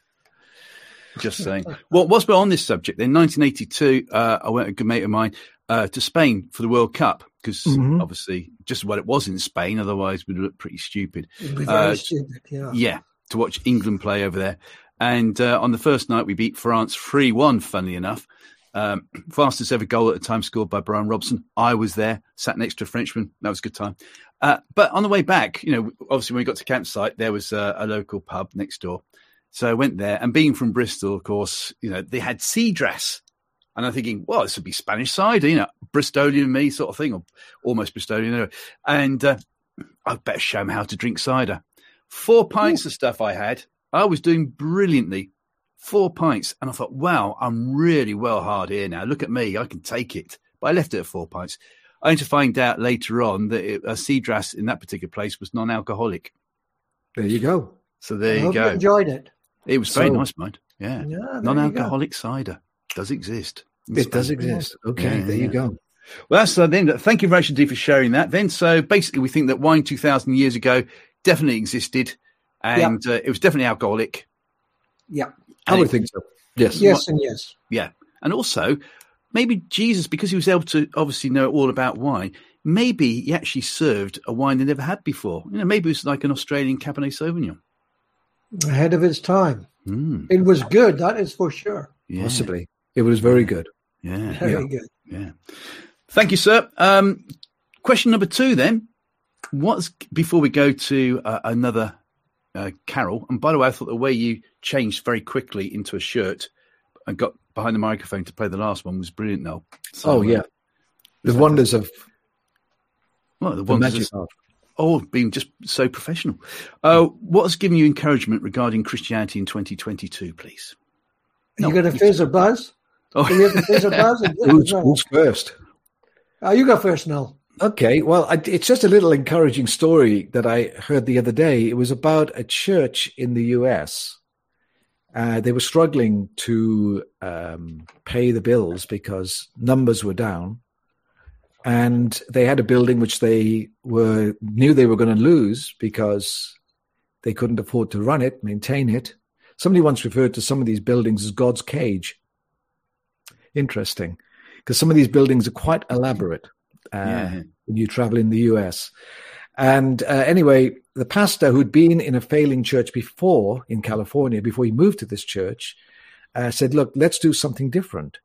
Just saying. well, whilst we're on this subject, in 1982, uh, I went with a good mate of mine uh, to Spain for the World Cup because Mhm. obviously just what it was in Spain. Otherwise, we'd look pretty stupid. It'd be very uh, stupid. Yeah. Yeah, to watch England play over there. And uh, on the first night, we beat France 3 1, funnily enough. Um, fastest ever goal at the time scored by Brian Robson. I was there, sat next to a Frenchman. That was a good time. Uh, but on the way back, you know, obviously when we got to campsite, there was a, a local pub next door. So I went there, and being from Bristol, of course, you know, they had sidra. And I'm thinking, well, this would be Spanish cider, you know, Bristolian me sort of thing, or almost Bristolian. anyway. And uh, I better show them how to drink cider. Four pints of stuff I had. I was doing brilliantly. Four pints. And I thought, wow, I'm really well hard here now. Look at me. I can take it. But I left it at four pints. Only to find out later on that it, a sidra in that particular place was non alcoholic. There you go. So there I you go. enjoyed it. It was very So- nice, mind. Yeah. Yeah, Non-alcoholic cider does exist. It does exist. Okay, Yeah, there you go. Well, that's uh, then. Thank you very much indeed for sharing that. Then, so basically, we think that wine two thousand years ago definitely existed, and uh, it was definitely alcoholic. Yeah. I would it- think so. Yes. Yes and yes. Yeah, and also maybe Jesus, because he was able to obviously know all about wine. Maybe he actually served a wine they never had before. You know, maybe it was like an Australian Cabernet Sauvignon. Ahead of its time. Mm, It was good, that is for sure. yeah, Possibly. It was very good. Yeah, Very good. Yeah. Thank you, sir. Um, question number two, then. What's before we go to uh, another uh, carol? And by the way, I thought the way you changed very quickly into a shirt and got behind the microphone to play the last one was brilliant, Noel. So, Oh, uh, yeah. The wonders of well, the the ones magic just, art. Oh, being just so professional. Uh, what has given you encouragement regarding Christianity in 2022, please? you No, got a it's- fizz or buzz? Oh, Do you have a fizz or buzz? Who's, who's first? Oh, you go first, Noel. Okay, well, I, it's just a little encouraging story that I heard the other day. It was about a church in the US, Uh, they were struggling to um, pay the bills because numbers were down, and they had a building which they were knew they were going to lose because they couldn't afford to run it, maintain it. Somebody once referred to some of these buildings as God's cage. Interesting, because some of these buildings are quite elaborate uh, Yeah. when you travel in the US. And uh, anyway, the pastor who'd been in a failing church before in California, before he moved to this church, uh, said, Look, let's do something different.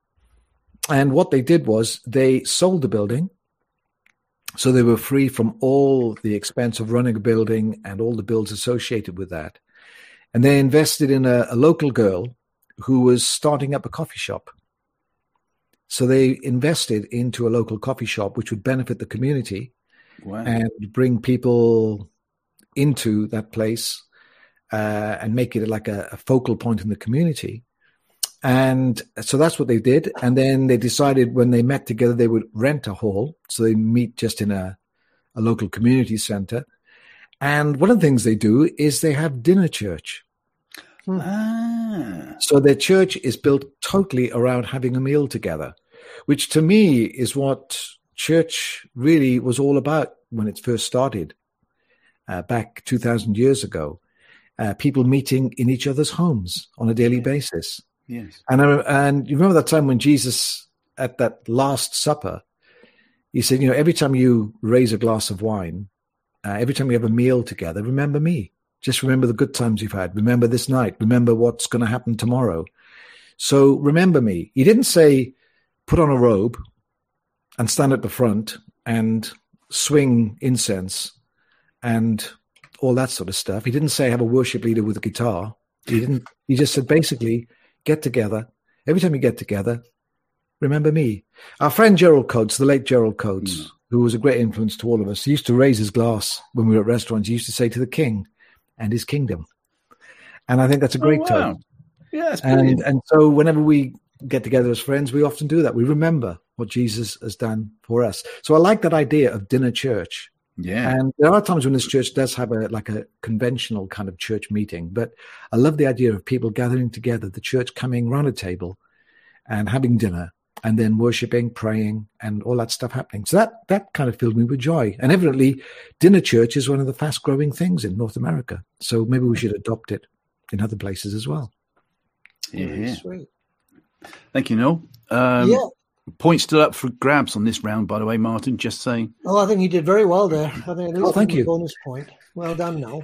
And what they did was they sold the building. So they were free from all the expense of running a building and all the bills associated with that. And they invested in a, a local girl who was starting up a coffee shop. So they invested into a local coffee shop, which would benefit the community Wow. and bring people into that place uh, and make it like a, a focal point in the community. And so that's what they did. And then they decided when they met together, they would rent a hall. So they meet just in a, a local community center. And one of the things they do is they have dinner church. ah. So their church is built totally around having a meal together, which to me is what church really was all about when it first started uh, back 2000 years ago. Uh, people meeting in each other's homes on a daily basis. Yes. And, I, and you remember that time when Jesus, at that Last Supper, he said, you know, every time you raise a glass of wine, uh, every time you have a meal together, remember me. Just remember the good times you've had. Remember this night. Remember what's going to happen tomorrow. So remember me. He didn't say, put on a robe and stand at the front and swing incense and all that sort of stuff. He didn't say have a worship leader with a guitar. He didn't. He just said basically get together. Every time you get together, remember me. Our friend Gerald Coates, the late Gerald Coates, hmm. who was a great influence to all of us, he used to raise his glass when we were at restaurants. He used to say to the king and his kingdom. And I think that's a oh, great oh, wow. toast. Yeah, And and so whenever we get together as friends, we often do that. We remember what Jesus has done for us. So I like that idea of dinner church. Yeah. And there are times when this church does have a like a conventional kind of church meeting, but I love the idea of people gathering together, the church coming round a table and having dinner and then worshiping, praying, and all that stuff happening. So that that kind of filled me with joy. And evidently, dinner church is one of the fast growing things in North America. So maybe we should adopt it in other places as well. yeah. Sweet. Thank you, Noel. Um, yeah. Point still up for grabs on this round, by the way, Martin. Just saying. Oh, I think you did very well there. I think at Oh, thank a you. bonus point. Well done, Now,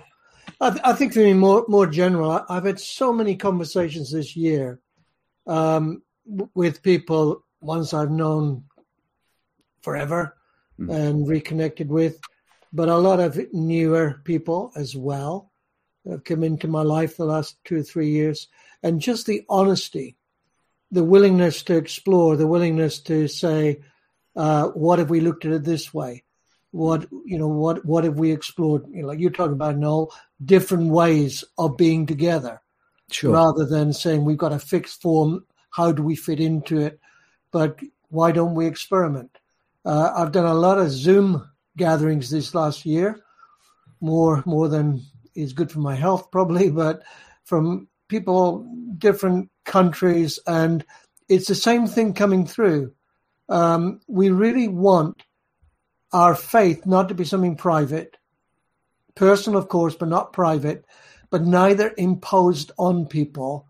I, th- I think for me, more more general, I, I've had so many conversations this year um, w- with people once I've known forever Mm. and reconnected with, but a lot of newer people as well have come into my life the last two or three years, and just the honesty, the willingness to explore, the willingness to say, uh, "What if we looked at it this way?" What you know, what what have we explored? You know, like you're talking about, Noel, different ways of being together Sure. rather than saying we've got a fixed form. How do we fit into it? But why don't we experiment? Uh, I've done a lot of Zoom gatherings this last year, more more than is good for my health probably, but from people different countries, and it's the same thing coming through. Um, we really want our faith not to be something private, personal, of course, but not private, but neither imposed on people.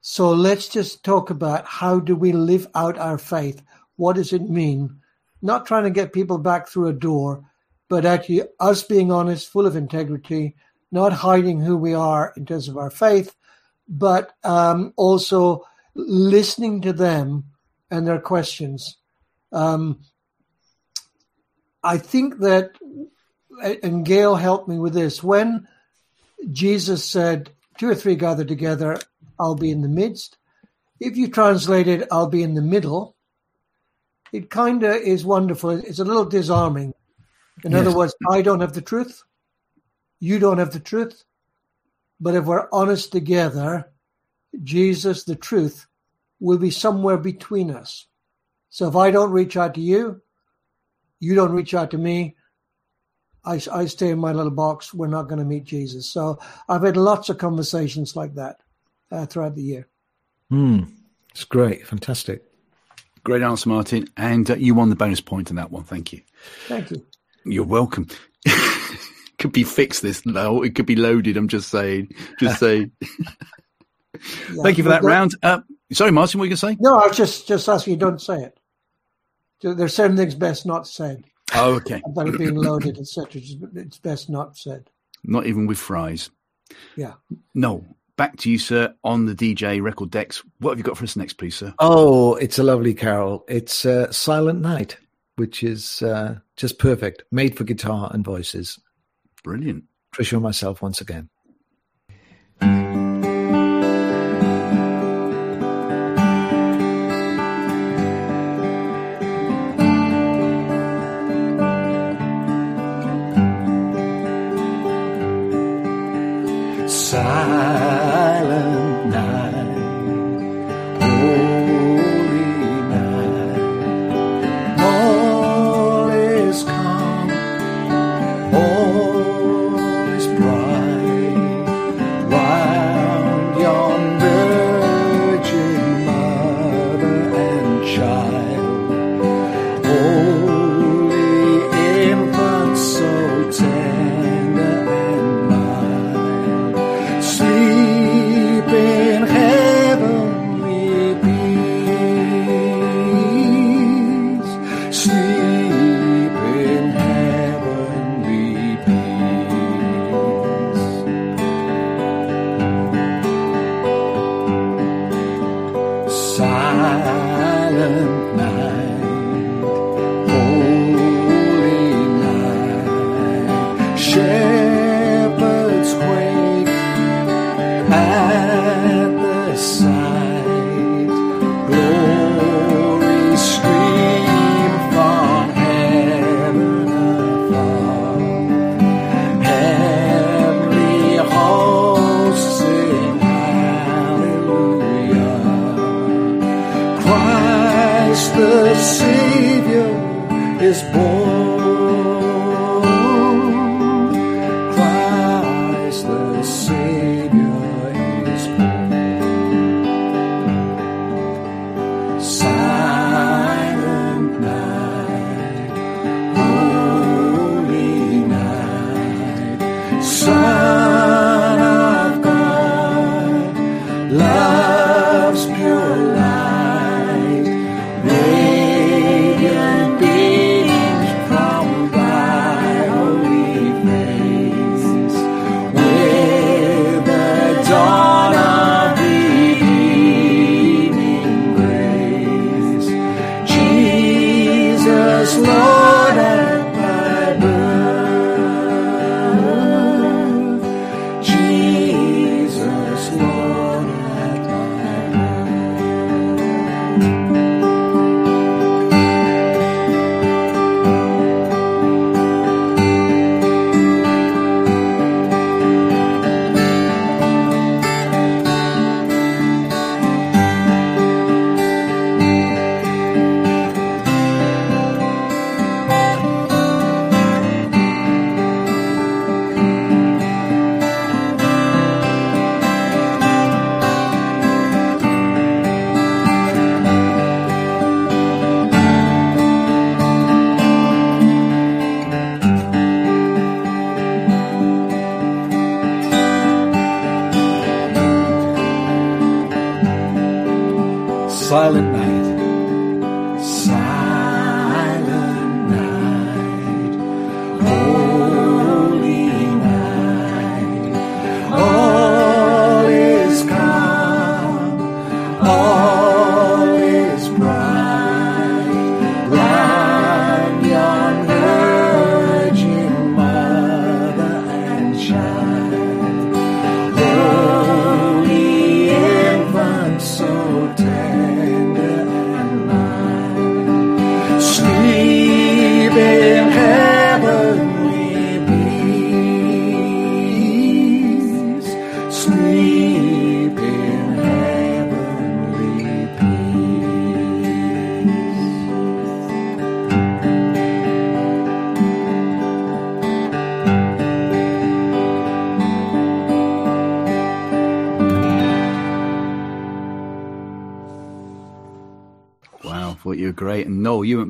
So let's just talk about how do we live out our faith? What does it mean? Not trying to get people back through a door, but actually us being honest, full of integrity, not hiding who we are in terms of our faith, but um, also listening to them and their questions. Um, I think that, and Gail helped me with this, when Jesus said, Two or three gather together, I'll be in the midst. If you translate it, I'll be in the middle, it kind of is wonderful. It's a little disarming. In Yes. other words, I don't have the truth. You don't have the truth. But if we're honest together, Jesus, the truth, will be somewhere between us. So if I don't reach out to you, you don't reach out to me, I, I stay in my little box. We're not going to meet Jesus. So I've had lots of conversations like that. uh, throughout the year. Hmm. It's great. Fantastic. Great answer, Martin. And uh, you won the bonus point on that one. Thank you. Thank you. You're welcome. could be fixed this now. It could be loaded. I'm just saying. Just saying. Yeah. Thank you for that round. Uh, sorry, Martin, what were you going to say? No, I was just just asking you. Don't say it. There's certain things best not said Oh, okay. about it being loaded, etc. It's best not said. Not even with fries. Yeah. No. Back to you, sir, on the DJ record decks. What have you got for us next, please, sir? Oh, it's a lovely carol. It's uh, Silent Night, which is uh, just perfect, made for guitar and voices. Brilliant. And myself once again.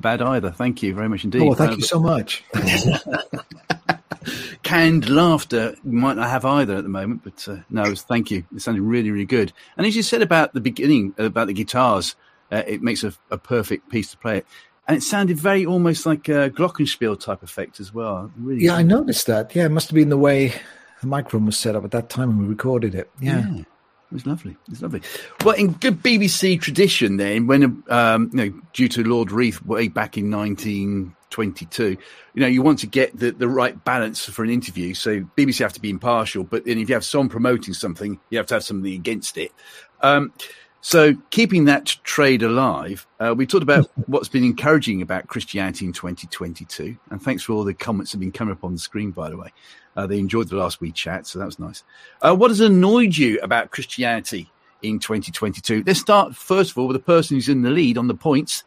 And Noel, you weren't bad either. Thank you very much indeed. Oh, thank Uh, you so much. canned laughter might not have either at the moment, but uh, no, was, thank you. It sounded really, really good. And as you said about the beginning, about the guitars, uh, it makes a, a perfect piece to play it. And it sounded very almost like a Glockenspiel type effect as well. Really, Yeah, I noticed that. Yeah, it must have been the way the microphone was set up at that time when we recorded it. Yeah. It was lovely. It was lovely. Well, in good BBC tradition, then, when um, you know, due to Lord Reith way back in 1922, you know, you want to get the, the right balance for an interview. So BBC have to be impartial, but then if you have someone promoting something, you have to have something against it. Um, so keeping that trade alive, uh, we talked about what's been encouraging about Christianity in 2022, and thanks for all the comments that have been coming up on the screen. By the way, uh, they enjoyed the last wee chat, so that was nice. Uh, what has annoyed you about Christianity in 2022? Let's start first of all with the person who's in the lead on the points,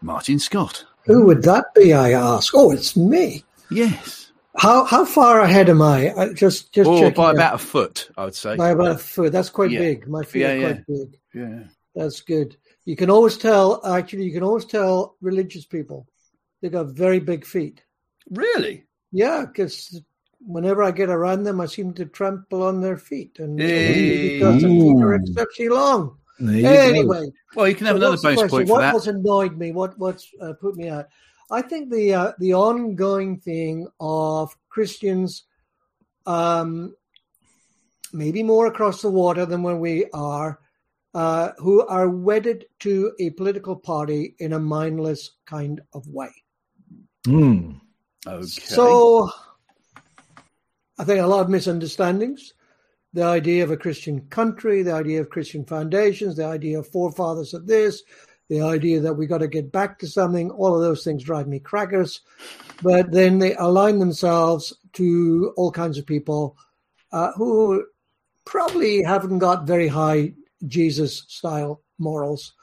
Martin Scott. Who would that be? I ask. Oh, it's me. Yes, How how far ahead am I? I just just checking by out. about a foot, I would say. by about a foot. That's quite Yeah. big. My feet Yeah, are yeah. quite big. Yeah. That's good. You can always tell. Actually, you can always tell religious people. They got very big feet. Really? Yeah, because whenever I get around them, I seem to trample on their feet, and Hey. because their feet are exceptionally long. There you go. Anyway, Well, you can have so another bonus question? point for what that. what's annoyed me? What what's uh, put me out? I think the uh, the ongoing thing of Christians, um, maybe more across the water than where we are, uh, who are wedded to a political party in a mindless kind of way. Mm. Okay. So I think a lot of misunderstandings. The idea of a Christian country, the idea of Christian foundations, the idea of forefathers of this, the idea that we got to get back to something, all of those things drive me crackers. But then they align themselves to all kinds of people uh, who probably haven't got very high Jesus style morals,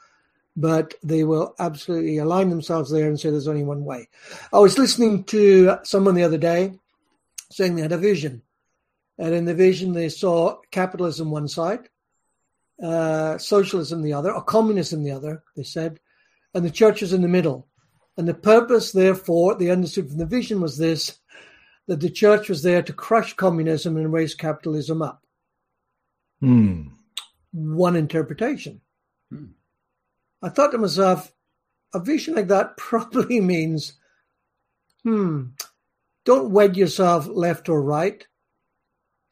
but they will absolutely align themselves there and say there's only one way. I was listening to someone the other day saying they had a vision. And in the vision, they saw capitalism one side, uh, socialism the other, or communism the other, they said, and the church was in the middle. And the purpose, therefore, they understood from the vision was this that the church was there to crush communism and raise capitalism up. Mm. One interpretation. Hmm. I thought to myself, a vision like that probably means, hmm, don't wed yourself left or right.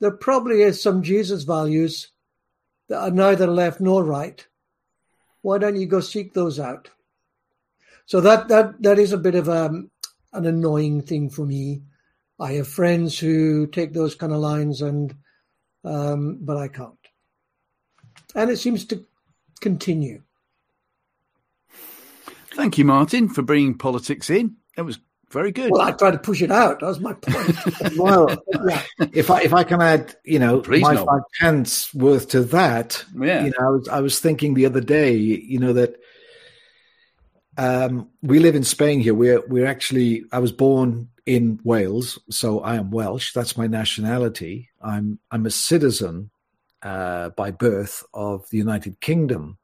There probably is some Jesus values that are neither left nor right. Why don't you go seek those out? So that that that is a bit of um, an annoying thing for me. I have friends who take those kind of lines, and um, but I can't. And it seems to continue. Thank you, Martin, for bringing politics in. That was very good. Well, I tried to push it out. That was my point. Well, yeah. if I if I can add, you know, Please, my Noel. five pence worth to that, yeah. you know, I was I was thinking the other day, you know, that um, we live in Spain here. We're we're actually I was born in Wales, so I am Welsh. That's my nationality. I'm I'm a citizen uh, by birth of the United Kingdom.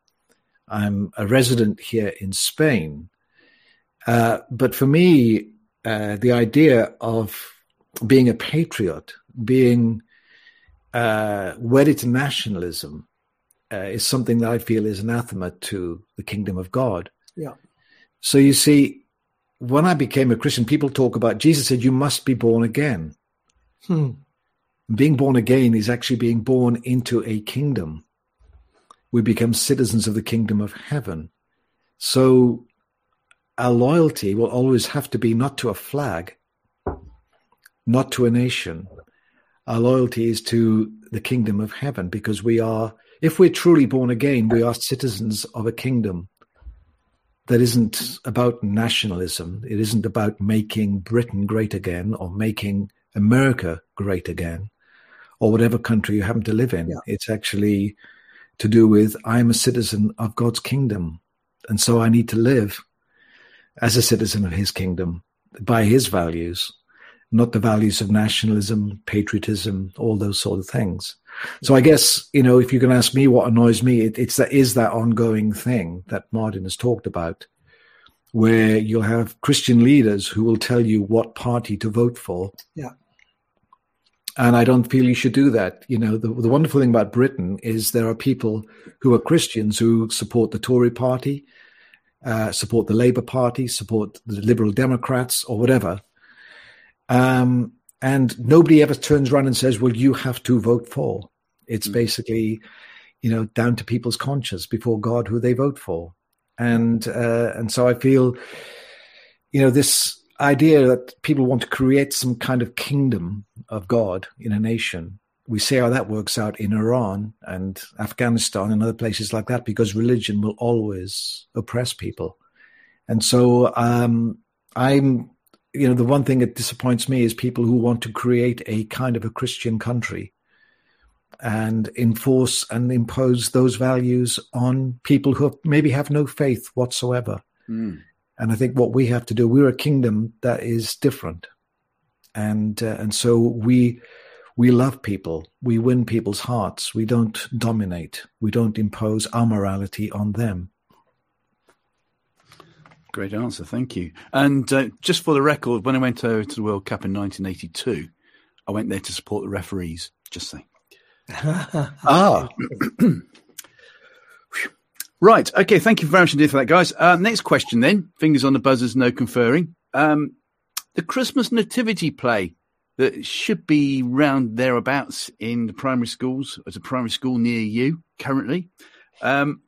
I'm a resident here in Spain. Uh, but for me, uh, the idea of being a patriot, being uh, wedded to nationalism, uh, is something that I feel is anathema to the kingdom of God. Yeah. So you see, when I became a Christian, people talk about Jesus said, "You must be born again." Hmm. Being born again is actually being born into a kingdom. We become citizens of the kingdom of heaven. So our loyalty will always have to be not to a flag, not to a nation. Our loyalty is to the kingdom of heaven because we are, if we're truly born again, we are citizens of a kingdom that isn't about nationalism. It isn't about making Britain great again or making America great again or whatever country you happen to live in. Yeah. It's actually to do with I'm a citizen of God's kingdom. And so I need to live as a citizen of his kingdom by his values, not the values of nationalism, patriotism, all those sort of things. So I guess, you know, if you can ask me what annoys me, it, it's that is that ongoing thing that Martin has talked about. where you'll have Christian leaders who will tell you what party to vote for. Yeah. And I don't feel you should do that. You know, the, the wonderful thing about Britain is there are people who are Christians who support the Tory party, uh, support the Labour Party, support the Liberal Democrats, or whatever. Um, and nobody ever turns around and says, well, you have to vote for. It's Mm. basically, you know, down to people's conscience before God who they vote for. And, uh, and so I feel, you know, this idea that people want to create some kind of kingdom of God in a nation. We see how that works out in Iran and Afghanistan and other places like that because religion will always oppress people. And so um, I'm, you know, the one thing that disappoints me is people who want to create a kind of a Christian country and enforce and impose those values on people who maybe have no faith whatsoever. Mm. And I think what we have to do, we're a kingdom that is different, and uh, and so we we love people, we win people's hearts. We don't dominate. We don't impose our morality on them. Great answer, thank you. And uh, just for the record, when I went over to the World Cup in 1982, I went there to support the referees. Just saying. Ah, Right. Okay. Thank you very much indeed for that, guys. Uh, next question, then. Fingers on the buzzers, no conferring. Um, the Christmas nativity play that should be round thereabouts in the primary schools, at a primary school near you currently. Um,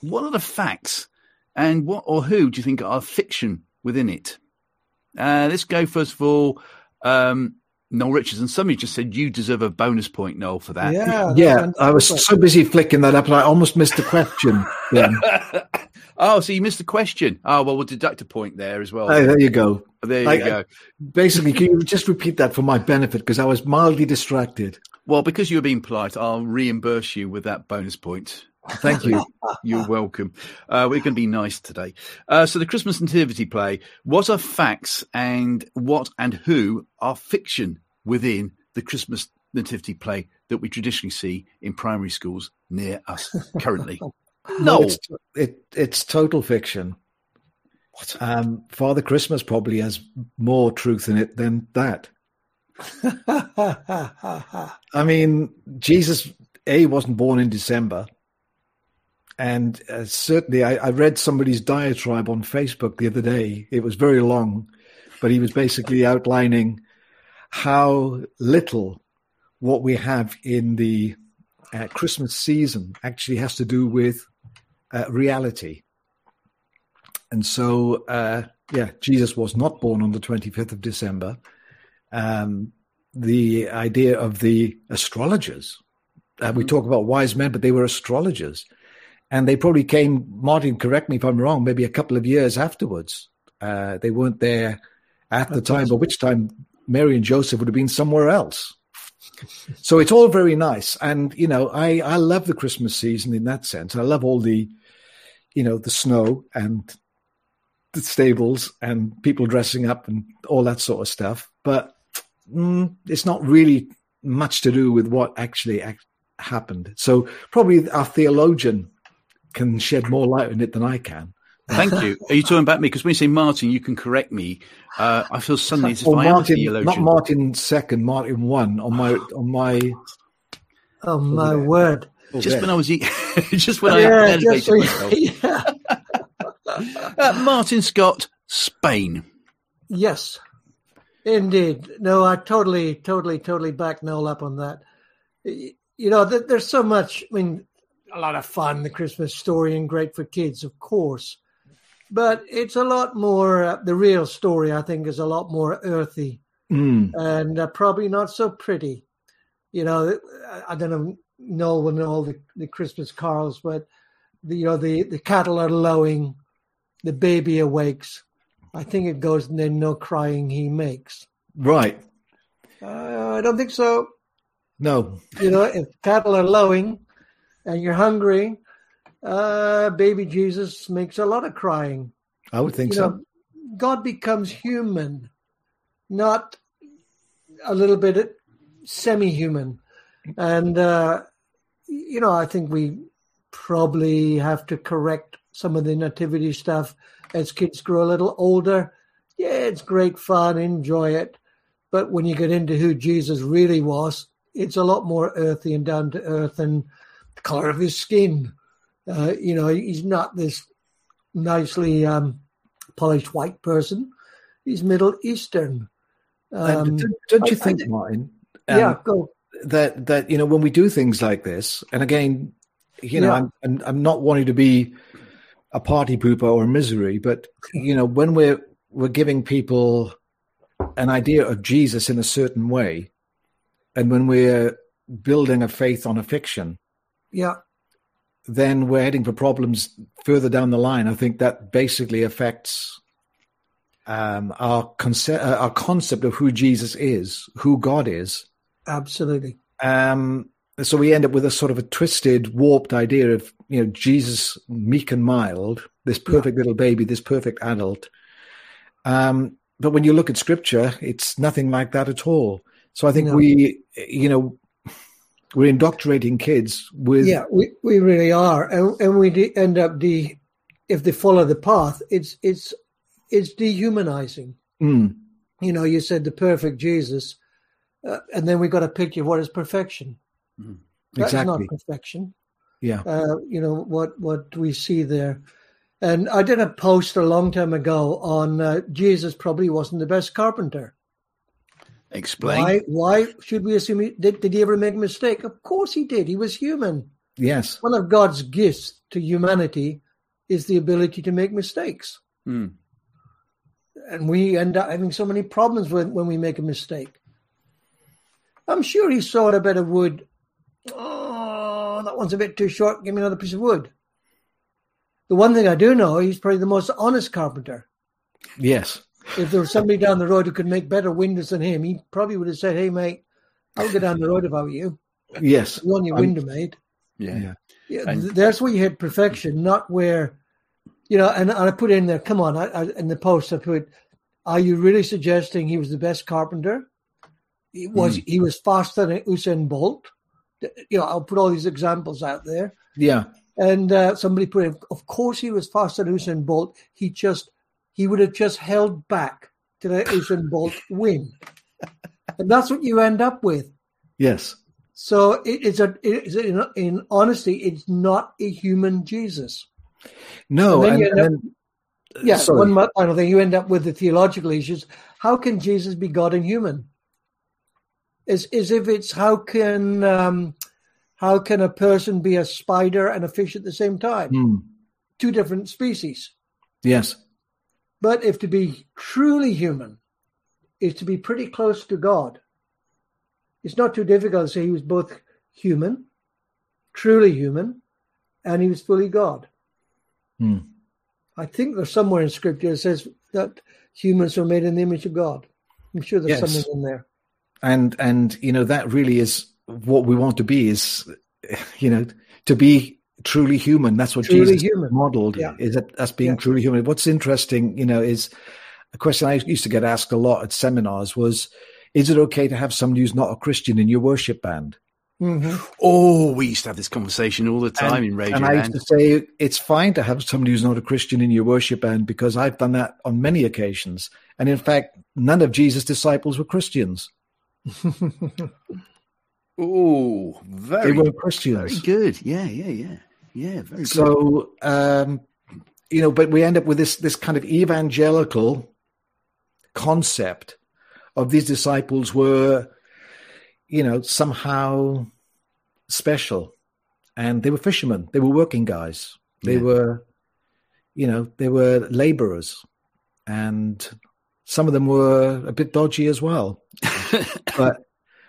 what are the facts, and what or who do you think are fiction within it? Uh, let's go first of all. Um, Noel Richards, and somebody just said you deserve a bonus point, Noel, for that. yeah, yeah. I was so busy flicking that up, and I almost missed the question. Then. oh, so you missed the question. Oh, well, we'll deduct a point there as well. Oh, there you go. there you I- go. Basically, can you just repeat that for my benefit because I was mildly distracted. Well, because you were being polite, I'll reimburse you with that bonus point. Thank you. You're welcome. Uh, we're going to be nice today. Uh, so, the Christmas Nativity play. What are facts and what and who are fiction within the Christmas Nativity play that we traditionally see in primary schools near us currently? no. it's, it, it's total fiction. Um, Father Christmas probably has more truth in it than that. I mean, Jesus A wasn't born in December. And uh, certainly, I, I read somebody's diatribe on Facebook the other day. It was very long, but he was basically outlining how little what we have in the uh, Christmas season actually has to do with uh, reality. And so, uh, yeah, Jesus was not born on the 25th of December. Um, the idea of the astrologers, uh, we talk about wise men, but they were astrologers. And they probably came, Martin, correct me if I'm wrong, maybe a couple of years afterwards. Uh, they weren't there at the time, by which time Mary and Joseph would have been somewhere else. So it's all very nice. And, you know, I, I love the Christmas season in that sense. I love all the, you know, the snow and the stables and people dressing up and all that sort of stuff. But mm, it's not really much to do with what actually ac- happened. So probably our theologian can shed more light on it than I can. Thank you. Are you talking about me? Because when you say Martin, you can correct me. Uh, I feel suddenly as if Or I am a Martin, theologian. not Martin second, Martin one on my on my. oh my word! just when I was eating, just when I Yeah, elevated just, myself. yeah. Uh, Martin Scott, Spain. Yes, indeed. No, I totally, totally, totally back Noel up on that. You know, there's so much. I mean, a lot of fun. The Christmas story and great for kids, of course, but it's a lot more. Uh, the real story, I think, is a lot more earthy Mm, and uh, probably not so pretty. You know, I- I don't know. Noel will know all the, the Christmas carols, but the, you know the the cattle are lowing, the baby awakes. I think it goes, and then no crying he makes. right. Uh, I don't think so. No. You know, if cattle are lowing, and you're hungry, uh, baby Jesus makes a lot of crying. I would think you so. know, God becomes human, not a little bit semi-human, and uh, you know, I think we probably have to correct some of the nativity stuff as kids grow a little older. Yeah, it's great fun, enjoy it. But when you get into who Jesus really was, it's a lot more earthy and down to earth and the color of his skin. Uh, you know, he's not this nicely um, polished white person. He's Middle Eastern. Um, don't, don't you I- I think, think- Martin? um, yeah, go. That that you know when we do things like this, and again, you know, Yeah. I'm, I'm I'm not wanting to be a party pooper or a misery, but you know, when we're we're giving people an idea of Jesus in a certain way, and when we're building a faith on a fiction, Yeah, then we're heading for problems further down the line. I think that basically affects um, our concept, uh, our concept of who Jesus is, who God is. Absolutely. Um, so we end up with a sort of a twisted, warped idea of you know Jesus meek and mild, this perfect little baby, this perfect adult. Um, but when you look at Scripture, it's nothing like that at all. So I think No. we, you know, we're indoctrinating kids with Yeah, we, we really are, and and we de- end up de if they follow the path, it's it's it's dehumanizing. Mm, You know, you said the perfect Jesus, uh, and then we got a picture of what is perfection. That's exactly. not perfection. Yeah. Uh, you know what what we see there. And I did a post a long time ago on uh, Jesus probably wasn't the best carpenter. Explain. Why? Why should we assume he did? Did he ever make a mistake? Of course he did. He was human. Yes. One of God's gifts to humanity is the ability to make mistakes, Hmm. and we end up having so many problems when when we make a mistake. I'm sure he sawed a bit of wood. Oh, that one's a bit too short. Give me another piece of wood. The one thing I do know, he's probably the most honest carpenter. Yes. If there was somebody down the road who could make better windows than him, he probably would have said, "Hey, mate, I'll go down the road if I were you. Yes. You want your I'm- window made." Yeah. Yeah. Yeah, And- that's where you hit perfection, not where, you know. And, and I put in there, come on, I, I, in the post I put, are you really suggesting he was the best carpenter? He was. He was faster than Usain Bolt. You know, I'll put all these examples out there. Yeah. And uh, somebody put, in, of course, he was faster than Usain Bolt. He just, he would have just held back to let Usain Bolt win, and that's what you end up with. Yes. So it, it's a, it's a, in, in honesty, it's not a human Jesus. No. And then And, up- and- Yeah, sorry. one final thing. You end up with the theological issues. How can Jesus be God and human? As, as if it's how can um, how can a person be a spider and a fish at the same time? Hmm. Two different species. Yes. But if to be truly human is to be pretty close to God, it's not too difficult to say he was both human, truly human, and he was fully God. Hmm. I think there's somewhere in scripture that says that humans were made in the image of God. I'm sure there's Yes. something in there. And and you know that really is what we want to be is you know to be truly human that's what Truly jesus human. modeled Yeah. is that us being Yeah. truly human what's interesting you know is a question i used to get asked a lot at seminars was is it okay to have somebody who's not a christian in your worship band hmm Oh, we used to have this conversation all the time and, in Radio and i used Land. to say it's fine to have somebody who's not a christian in your worship band because i've done that on many occasions and in fact none of jesus disciples were christians Oh, they very, were very good. Yeah, yeah, yeah, yeah. Very good. so um you know but we end up with this this kind of evangelical concept of these disciples were you know somehow special and they were fishermen they were working guys they Yeah. were you know they were laborers and some of them were a bit dodgy as well but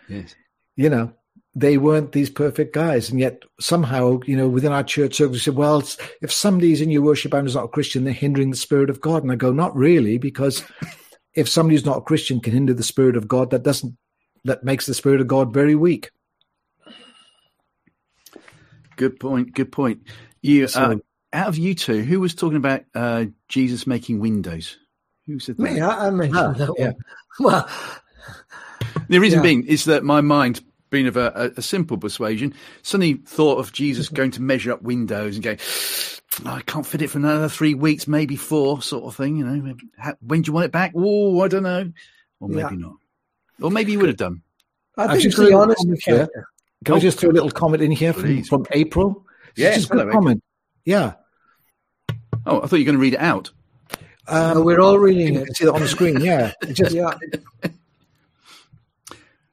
yes. you know, they weren't these perfect guys. And yet somehow, you know, within our church circle, we said, well, if somebody's in your worship band is not a Christian, they're hindering the spirit of God. And I go, not really, because if somebody who's not a Christian can hinder the spirit of God, that doesn't, that makes the spirit of God very weak. Good point. Good point. You, uh, out of you two, who was talking about uh, Jesus making windows? Who said that? Me, I, I mentioned Ah, that yeah. Well, The reason Yeah. being is that my mind, being of a, a, simple persuasion, suddenly thought of Jesus Mm-hmm. going to measure up windows and going, I can't fit it for another three weeks, maybe four, sort of thing. You know, how- when do you want it back? Oh, I don't know, or maybe Yeah. not, or maybe you would have done. I think just the got a honesty here. Can Oh. I just throw a little comment in here from, from April? Yeah, just a hello, comment. Yeah. Oh, I thought you were going to read it out. Um, Uh, we're all reading it. see that on the screen. Yeah. Just, Yeah,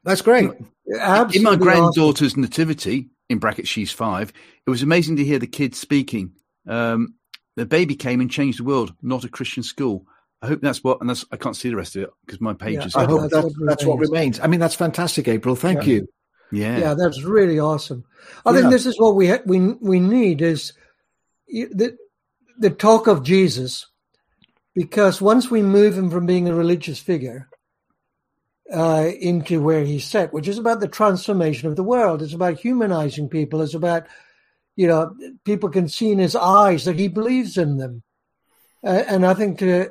That's great. absolutely. in my awesome. granddaughter's nativity, in brackets, she's five. It was amazing to hear the kids speaking. Um, the baby came and changed the world. Not a Christian school. I hope that's what. And that's I can't see the rest of it because my page Yeah, is. I That's hope what that's, that's what remains. I mean, that's fantastic, April. Thank Yeah. you. Yeah. Yeah, that's really awesome. I think this is what we ha- we we need is the the talk of Jesus, because once we move him from being a religious figure uh, into where he's set, which is about the transformation of the world, it's about humanizing people, it's about you know people can see in his eyes that he believes in them, uh, and I think to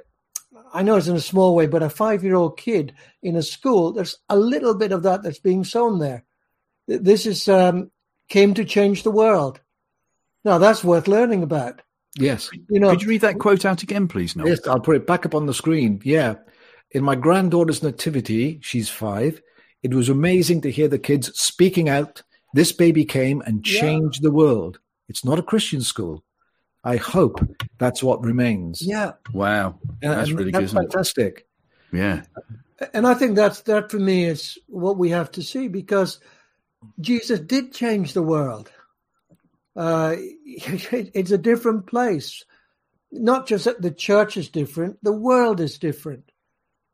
I know it's in a small way, but a five year old kid in a school, there's a little bit of that that's being sown there this is um, came to change the world. Now that's worth learning about. Yes. You know, Could you read that quote out again, please? No. Yes, I'll put it back up on the screen. Yeah. In my granddaughter's nativity, she's five, it was amazing to hear the kids speaking out. This baby came and Yeah. changed the world. It's not a Christian school. I hope that's what remains. yeah, Wow. That's and really that's good. Isn't it? Fantastic. Yeah. and I think that's that for me is what we have to see because Jesus did change the world. Uh, it's a different place. Not just that the church is different, the world is different.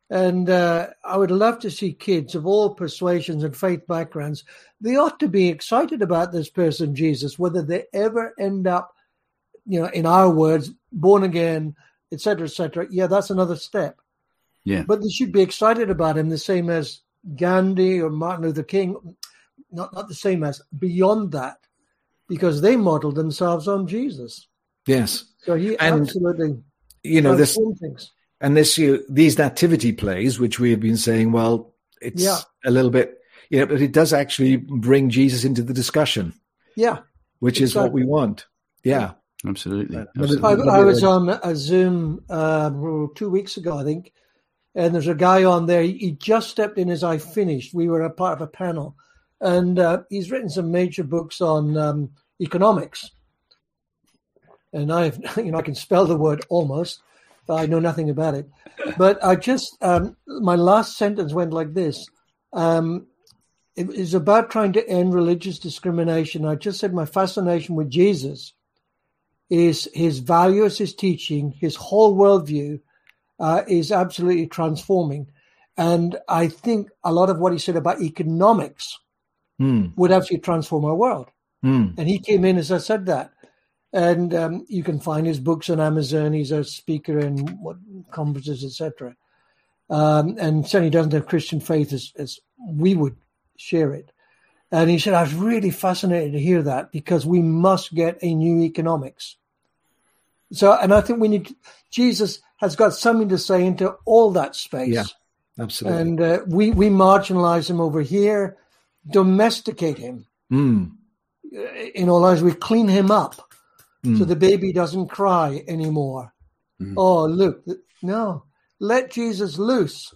And uh, I would love to see kids of all persuasions and faith backgrounds. They ought to be excited about this person, Jesus, whether they ever end up, you know, in our words, born again, etc., etc. Yeah, that's another step. Yeah. But they should be excited about him the same as Gandhi or Martin Luther King. Not not the same as beyond that, because they modeled themselves on Jesus. Yes. So he And, absolutely You know, this transformed things. and this you these nativity plays, which we have been saying, well, it's Yeah. a little bit, you know, but it does actually bring Jesus into the discussion, Yeah, which is what we want. Yeah. Absolutely. But- but Absolutely. I, I was on a Zoom um, two weeks ago, I think, and there's a guy on there. He just stepped in as I finished. We were a part of a panel, and uh, he's written some major books on um, economics. And I, have, you know, I can spell the word almost, but I know nothing about it. But I just, um, my last sentence went like this. Um, it is about trying to end religious discrimination. I just said my fascination with Jesus is his values, his teaching, his whole worldview uh, is absolutely transforming. And I think a lot of what he said about economics Hmm. would actually transform our world. Hmm. And he came in as I said that. And um, you can find his books on Amazon. He's a speaker in what conferences, etc. Um, and certainly doesn't have Christian faith as, as we would share it. And he said, I was really fascinated to hear that because we must get a new economics. So, and I think we need, Jesus has got something to say into all that space. Yeah. Absolutely. And uh, we, we marginalize him over here, domesticate him. Hmm. In all lives, we clean him up Hmm. so the baby doesn't cry anymore. Mm. Oh, look, no, let Jesus loose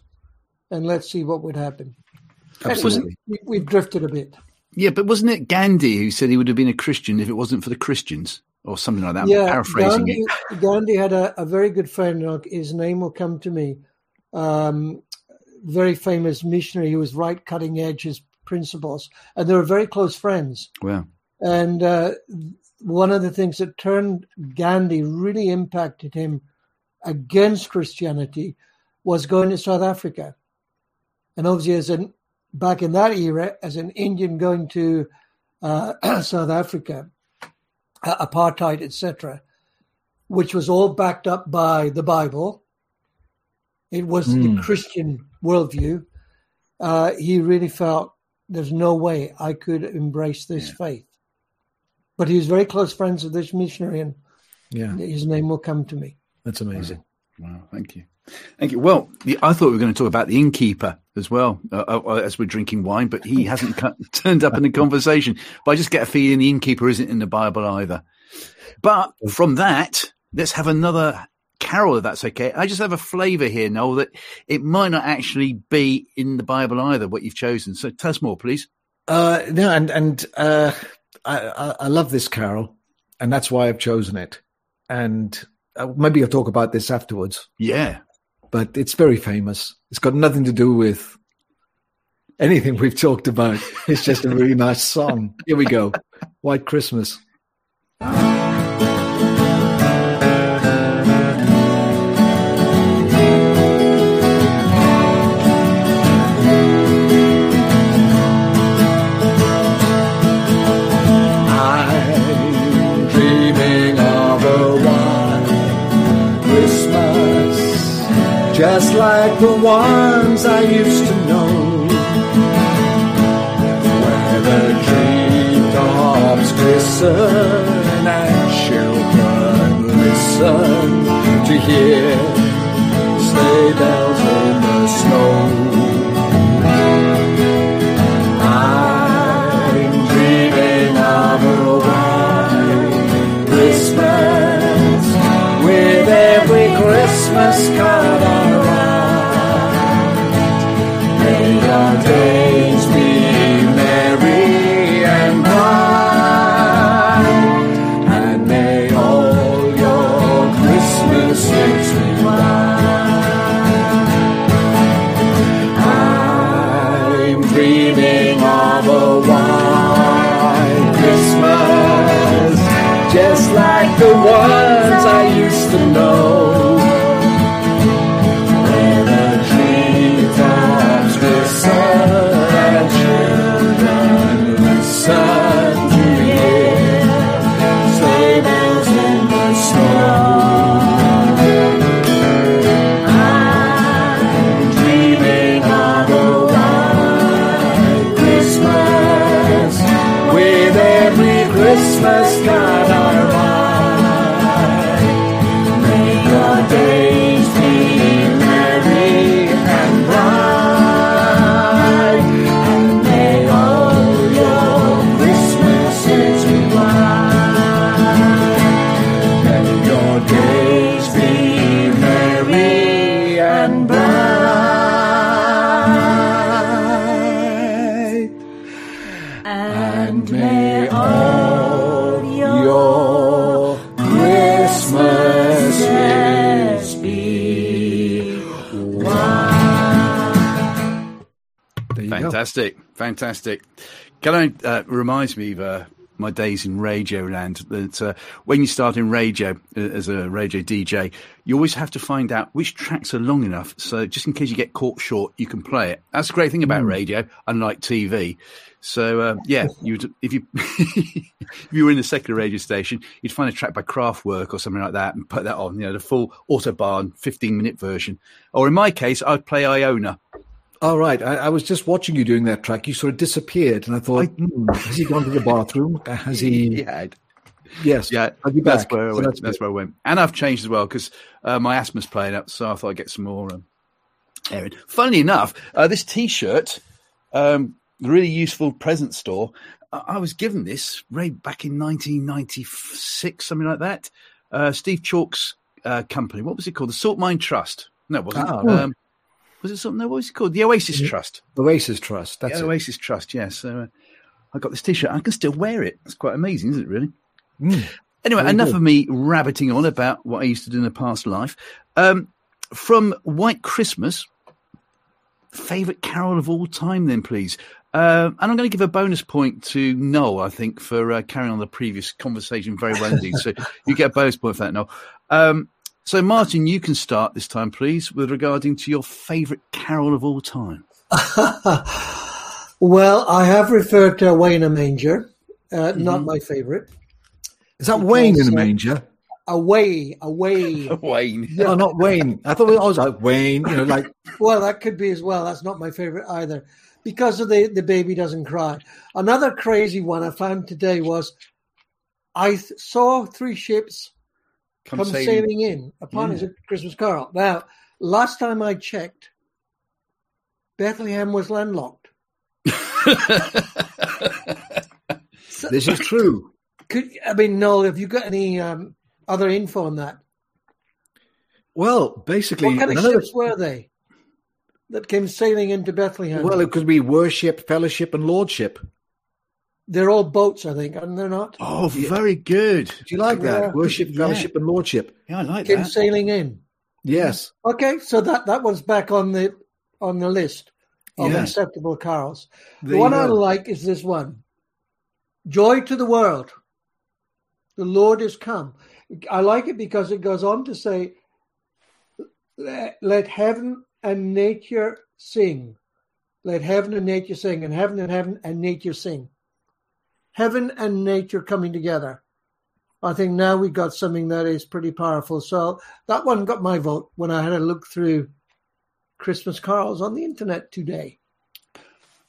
and let's see what would happen. Absolutely. We, we've drifted a bit. Yeah, but wasn't it Gandhi who said he would have been a Christian if it wasn't for the Christians or something like that? Yeah, paraphrasing Gandhi, it. Gandhi had a, a very good friend. His name will come to me. Um, very famous missionary who was right cutting edge his principles, and they were very close friends. Wow. And uh, one of the things that turned Gandhi really impacted him against Christianity was going to South Africa. And obviously, as an back in that era, as an Indian going to uh, South Africa, uh, apartheid, etc., which was all backed up by the Bible. It was the Mm. Christian worldview. Uh, he really felt there's no way I could embrace this Yeah. faith. But he was very close friends with this missionary, and Yeah. his name will come to me. That's amazing. Wow. Thank you. Thank you. Well, the, I thought we were going to talk about the innkeeper as well uh, uh, as we're drinking wine, but he hasn't cut, turned up in the conversation. But I just get a feeling the innkeeper isn't in the Bible either. But from that, let's have another carol, if that's okay. I just have a flavour here, Noel, that it might not actually be in the Bible either, what you've chosen. So tell us more, please. Uh, no, and and uh, I, I I love this carol, and that's why I've chosen it. And uh, maybe I'll talk about this afterwards. Yeah. But it's very famous. It's got nothing to do with anything we've talked about. It's just a really nice song. Here we go. White Christmas. Reminds me of uh, my days in radio land. That uh, when you start in radio uh, as a radio DJ, you always have to find out which tracks are long enough. So just in case you get caught short, you can play it. That's the great thing about radio, unlike TV. So uh, yeah, you would, if you if you were in a secular radio station, you'd find a track by Kraftwerk or something like that and put that on. You know, the full autobahn, fifteen minute version. Or in my case, I'd play Iona. All right. I, I was just watching you doing that track. You sort of disappeared, and I thought, hmm, has he gone to the bathroom? Has he? Yeah, Yes. Yeah, that's where I So went. that's That's, where I went, and I've changed as well because uh, my asthma's playing up, so I thought I'd get some more um, airing. Funnily enough, uh, this T-shirt, um, the really useful present store, I, I was given this Ray back in 1996, something like that. Uh, Steve Chalke's uh, company, what was it called? The Salt Mine Trust. No, it wasn't. Oh. um, was it something? What was it called? The Oasis Trust. The Oasis Trust. That's. Oasis Trust. Yeah. So uh, I got this T-shirt. I can still wear it. It's quite amazing, isn't it? Really. Mm. Anyway, enough good. of me rabbiting on about what I used to do in a past life. Um, from White Christmas, favourite carol of all time, then, please. Uh, and I'm going to give a bonus point to Noel, I think, for uh, carrying on the previous conversation very well indeed. so you get a bonus point for that, Noel. Um, so, Martin, you can start this time, please, with regarding to your favourite carol of all time. well, I have referred to Away in a Manger, uh, not my favorite. Is that Wayne in Because, the uh, manger? Away, away. Wayne. No, not Wayne. I thought I was like Wayne. You know, like Well, that could be as well. That's not my favorite either, because of the the baby doesn't cry. Another crazy one I found today was I th- saw three ships come, sailing. in upon his Christmas Carol. Now, last time I checked, Bethlehem was landlocked. this is true. Could I mean, Noel? Have you got any um, other info on that? Well, basically, What kind of ships were they that came sailing into Bethlehem? well, it could be worship, fellowship, and lordship. They're all boats, I think, and they're not. Oh, very good. Do you like that? Yeah. Worship, Yeah. fellowship, and lordship. Yeah, I like Came that. sailing in. Yes. Okay, so that that one's back on the on the list of Yeah. acceptable carols. There The you one I like is this one. Joy to the world. The Lord is come. I like it because it goes on to say, let, let heaven and nature sing. Let heaven and nature sing, and heaven and heaven and nature sing. Heaven and nature coming together. I think now we got something that is pretty powerful. So that one got my vote when I had a look through Christmas carols on the internet today.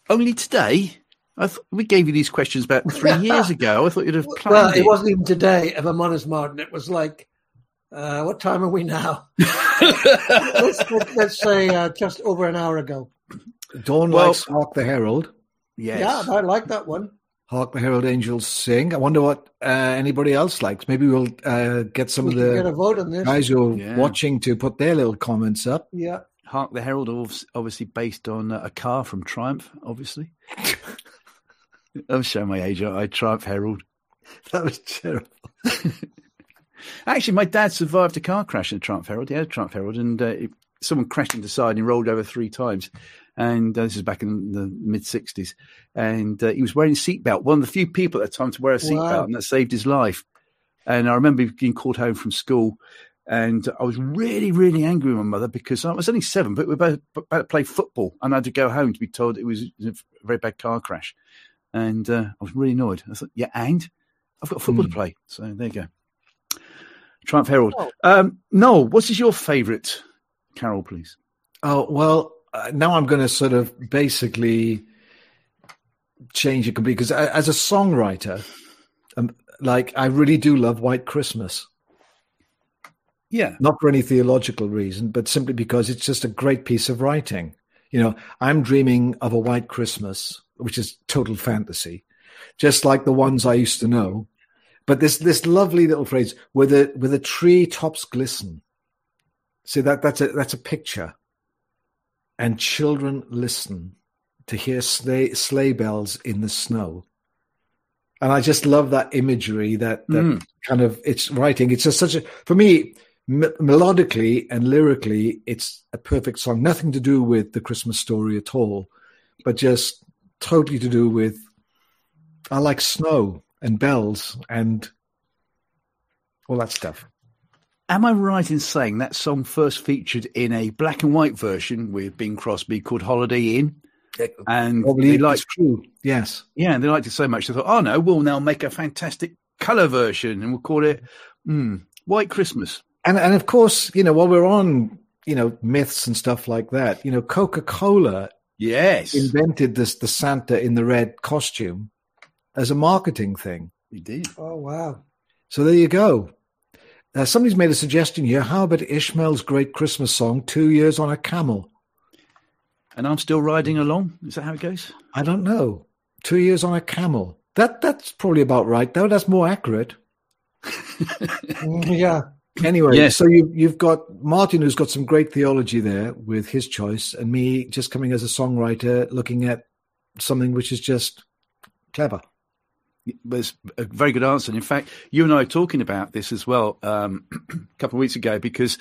Only today. I th- we gave you these questions about three years ago. I thought you'd have planned Well, it. it wasn't even today, if I'm honest, Martin. It was like, uh, what time are we now? let's, let's, let's say uh, just over an hour ago. Dawn Well- likes Hark the Herald. yes. Yeah, I like that one. Hark the Herald Angels sing. I wonder what uh, anybody else likes. Maybe we'll uh, get some we of can get a the vote on this. guys who are Yeah. watching to put their little comments up. Yeah. Hark the Herald, obviously based on uh, a car from Triumph, obviously. I'm showing my age. I Triumph Herald. That was terrible. Actually, my dad survived a car crash in a Triumph Herald. He had a Triumph Herald, and uh, someone crashed into the side and he rolled over three times. And uh, this is back in the mid 60s. And uh, he was wearing a seatbelt, one of the few people at the time to wear a seatbelt, Wow. and that saved his life. And I remember being called home from school. And I was really, really angry with my mother because I was only seven, but we were about, about to play football. And I had to go home to be told it was a very bad car crash. And uh, I was really annoyed. I thought, yeah, and I've got football to Hmm. play. So there you go. Triumph Herald. Oh. Um, Noel, what is your favourite carol, please? Oh well, uh, now I'm going to sort of basically change it completely because as a songwriter, um, like I really do love White Christmas. Yeah. not for any theological reason, but simply because it's just a great piece of writing. You know, I'm dreaming of a white Christmas, which is total fantasy, just like the ones I used to know. But this this lovely little phrase where the where the tree tops glisten. See that that's a that's a picture. And children listen to hear sleigh, sleigh bells in the snow. And I just love that imagery that that Mm. kind of it's writing. It's just such a for me m- melodically and lyrically, it's a perfect song. Nothing to do with the Christmas story at all, but just totally to do with. I like snow and bells and all that stuff. Am I right in saying that song first featured in a black and white version with Bing Crosby called Holiday Inn? And Probably they liked, true. Yes. yeah, and they liked it so much they thought, oh no, we'll now make a fantastic colour version and we'll call it mm, White Christmas. And and of course, you know, while we're on, you know, myths and stuff like that, you know, Coca Cola Yes, invented this the Santa in the red costume as a marketing thing. we did. Oh, wow. So there you go. Uh, somebody's made a suggestion here. How about Ishmael's great Christmas song, Two Years on a Camel? And I'm still riding along. Is that how it goes? I don't know. Two Years on a Camel. That That's probably about right, though. That's more accurate. Mm, Yeah. Anyway, Yes. so you, you've got Martin, who's got some great theology there with his choice, and me just coming as a songwriter looking at something which is just clever. Was a very good answer. And in fact, you and I were talking about this as well um, a couple of weeks ago because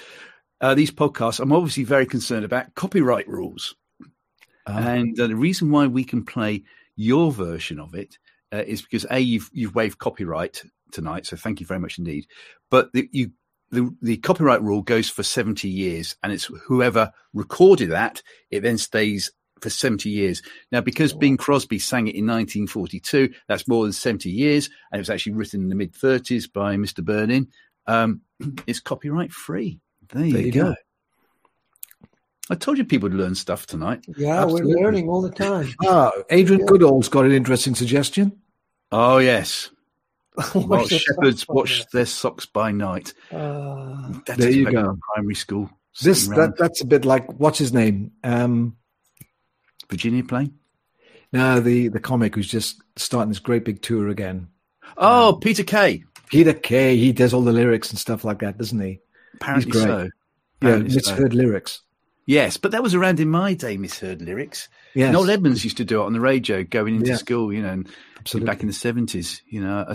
uh, these podcasts, I'm obviously very concerned about copyright rules. Uh, and uh, the reason why we can play your version of it uh, is because a you've you've waived copyright tonight, so thank you very much indeed. But the, you the the copyright rule goes for 70 years, and it's whoever recorded that it then stays for 70 years. Now, because Bing Crosby sang it in 1942, that's more than 70 years, and it was actually written in the mid 30s by Mr. Berlin. Um, it's copyright free. There you, There you go. go. I told you people would learn stuff tonight. Yeah, Absolutely. we're learning all the time. ah, Adrian Yeah. Goodall's got an interesting suggestion. Oh yes, While shepherds watch their socks by night. Uh, There you go. primary school. This that that's a bit like what's his name? Um, Virginia playing. no, the the comic who's just starting this great big tour again. Oh, Peter Kay. Peter Kay, he does all the lyrics and stuff like that, doesn't he? Apparently so. Yeah, Apparently so. misheard lyrics. Yes, but that was around in my day, misheard lyrics. Yes, Noel Edmonds used to do it on the radio going into Yeah. school, you know, and absolutely. back in the 70s. You know,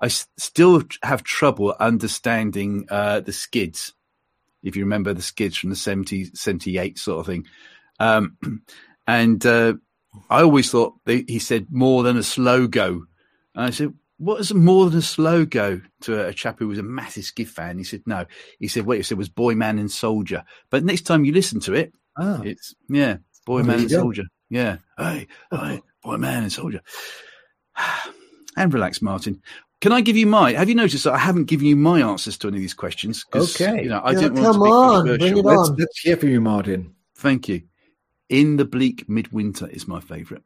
I still have trouble understanding uh, the skids, if you remember the skids from the 70s, 78 sort of thing. Um, and uh, I always thought they, he said more than a slow go. And I said, what is more than a slow go to a, chap who was a massive skid fan? He said, no. He said, what he said was boy, man, and soldier. But next time you listen to it, Ah, it's yeah, boy, Oh, man, and go. soldier. Yeah, hey, hey, boy, man, and soldier. And relax, Martin. Can I give you my? Have you noticed that I haven't given you my answers to any of these questions? Okay. You know, I Yeah, didn't want come to be on, bring controversial. it let's, on. let's hear from you, Martin. Thank you. In the bleak midwinter is my favourite.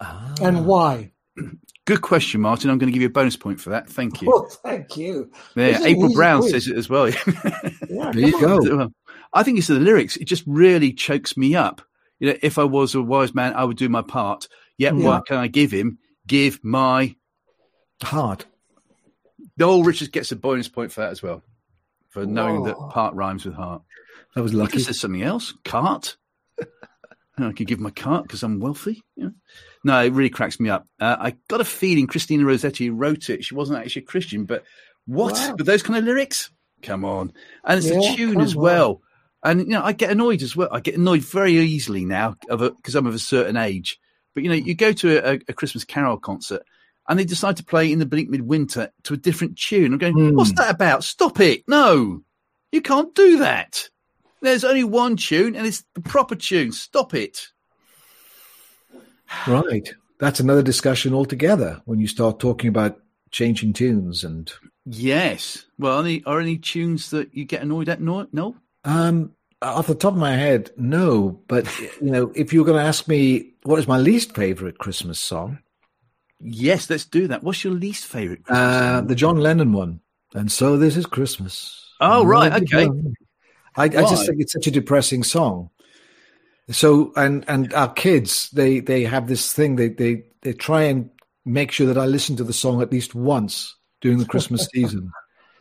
Ah. And why? Good question, Martin. I'm going to give you a bonus point for that. Thank you. Oh, thank you. Yeah, April Brown quiz? says it as well. Yeah, there you go. I think it's the lyrics. It just really chokes me up. You know, if I was a wise man, I would do my part. Yet, Yeah. what can I give him? Give my. Heart. Noel Richards gets a bonus point for that as well, for knowing that part rhymes with heart. That was I lucky. could say something else. Cart. I could give my cart because I'm wealthy. Yeah. No, it really cracks me up. Uh, I got a feeling Christina Rossetti wrote it. She wasn't actually a Christian, but what Wow. with those kind of lyrics? Come on, and it's Yeah, the tune as on. well. And you know, I get annoyed as well. I get annoyed very easily now because I'm of a certain age. But you know, you go to a, a Christmas Carol concert. And they decide to play in the bleak midwinter to a different tune. I'm going, Hmm. what's that about? Stop it! No, you can't do that. There's only one tune, and it's the proper tune. Stop it. Right. That's another discussion altogether when you start talking about changing tunes and Yes. Well, any are any tunes that you get annoyed at? No, no. um off the top of my head, no. But you know, if you were going to ask me what is my least favorite Christmas song, Yes, let's do that. What's your least favorite? Christmas uh, song? the John Lennon one, and so this is Christmas. Oh, right, okay. I, I just think it's such a depressing song. So and and our kids, they they have this thing. They they they try and make sure that I listen to the song at least once during the Christmas season.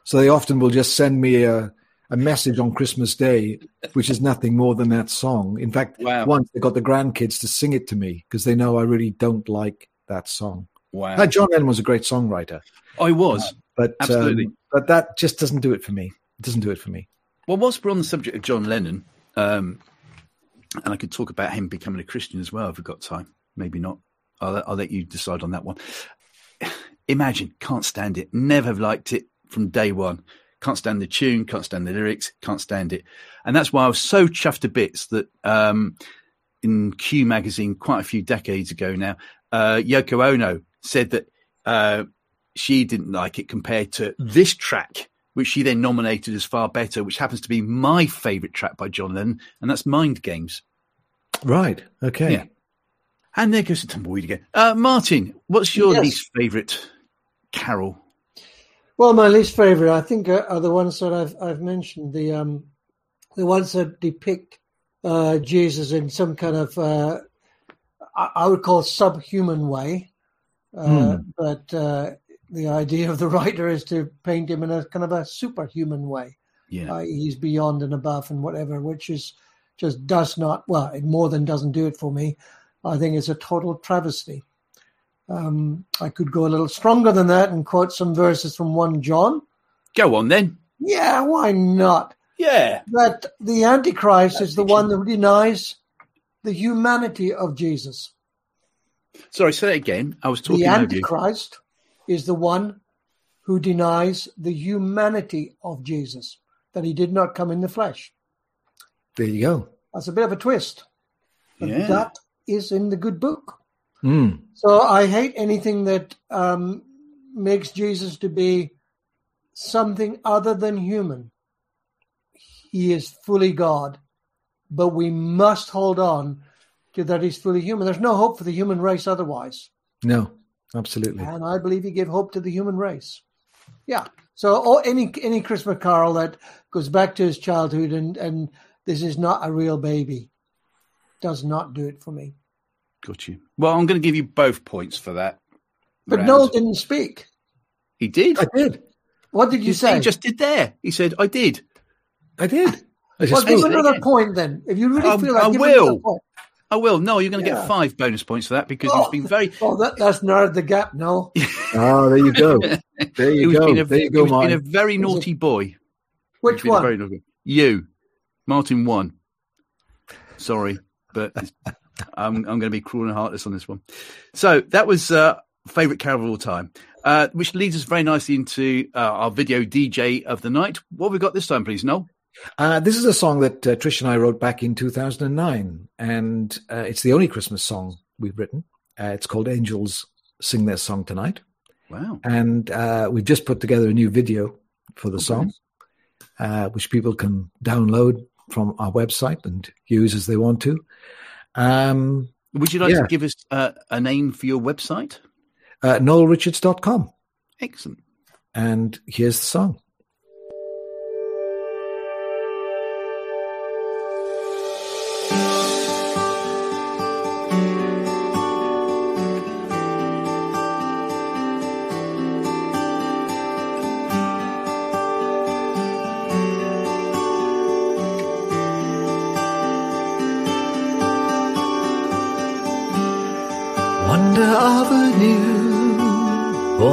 So they often will just send me a a message on Christmas Day, which is nothing more than that song. In fact, Wow. once they got the grandkids to sing it to me because they know I really don't like that song. wow. Now, John Lennon was a great songwriter, I was. but um, Absolutely. but that just doesn't do it for me. It doesn't do it for me. Well, whilst we're on the subject of John Lennon, um, and I could talk about him becoming a Christian as well if we've got time. Maybe not. I'll, I'll let you decide on that one. Imagine, can't stand it. Never have liked it from day one. Can't stand the tune, can't stand the lyrics, can't stand it. And that's why I was so chuffed to bits that um, in Q magazine quite a few decades ago now, uh, Yoko Ono said that uh, she didn't like it compared to this track, which she then nominated as far better, which happens to be my favourite track by John Lennon, and that's Mind Games. Right. Okay. Yeah. And there goes the tumbleweed again. Uh, Martin, what's your Yes. least favourite carol? Well, my least favorite, I think, are, are the ones that I've I've mentioned. The um, the ones that depict uh, Jesus in some kind of uh, I, I would call subhuman way, uh, but uh, the idea of the writer is to paint him in a kind of a superhuman way. Yeah. Uh, he's beyond and above and whatever, which is just does not well. It more than doesn't do it for me. I think it's a total travesty. Um, I could go a little stronger than that and quote some verses from one John. Go on then. Yeah, why not? Yeah. That the Antichrist is the one that denies the humanity of Jesus. Sorry, say that again. I was talking about. the. Antichrist is the one who denies the humanity of Jesus, that he did not come in the flesh. There you go. That's a bit of a twist. But Yeah. that is in the good book. Mm. So I hate anything that um, makes Jesus to be something other than human. He is fully God, but we must hold on to that he's fully human. There's no hope for the human race otherwise. No, absolutely. And I believe he gave hope to the human race. Yeah. So oh, any any Christmas carol that goes back to his childhood and, and this is not a real baby does not do it for me. Got you. Well, I'm going to give you both points for that. But round. Noel didn't speak. He did. I did. What did you say? He just did there. He said, I did. I did. I well, give another point then. If you really I- feel like I give will. Another. I will. No, you're going to Yeah. get five bonus points for that because Oh. he's been very. Oh, that, that's narrowed the gap now. Oh, there you go. There you go. being a, there you he go, was being a very naughty boy. Which He's been a very one? naughty- You, Martin won. Sorry, but I'm I'm going to be cruel and heartless on this one. So that was uh, favorite carol of all time, uh, which leads us very nicely into uh, our video DJ of the night. What have we got this time, please, Noel? Uh, this is a song that uh, Trish and I wrote back in 2009, and uh, it's the only Christmas song we've written. Uh, it's called Angels Sing Their Song Tonight. Wow. And uh, we've just put together a new video for the song, uh, which people can download from our website and use as they want to. Um, Would you like Yeah. to give us uh, a name for your website? uh, NoelRichards.com. Excellent. And here's the song.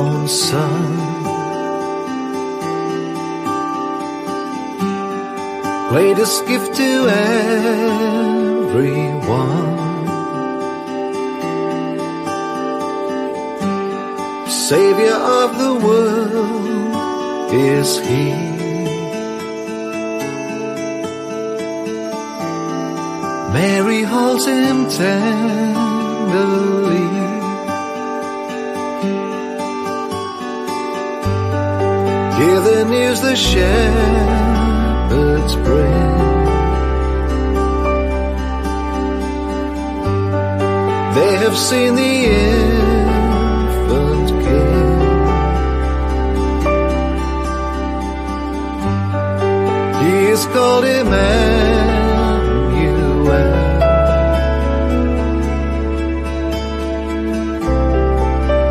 Newborn son. Greatest gift to everyone. Savior of the world is he. Mary holds him tenderly. Hear the news the shepherds bring. They have seen the infant king. He is called Emmanuel.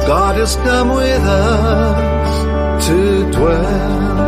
God has come with us to dwell.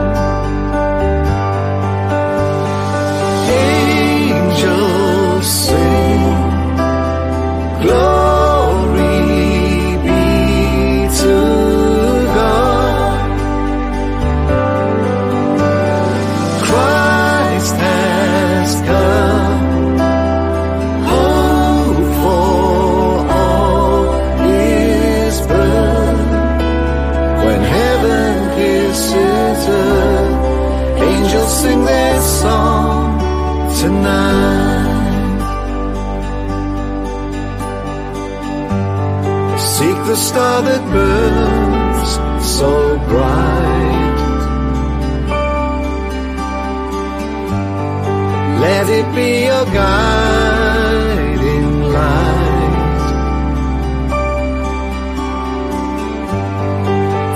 Tonight. Seek the star that burns so bright. Let it be your guiding light.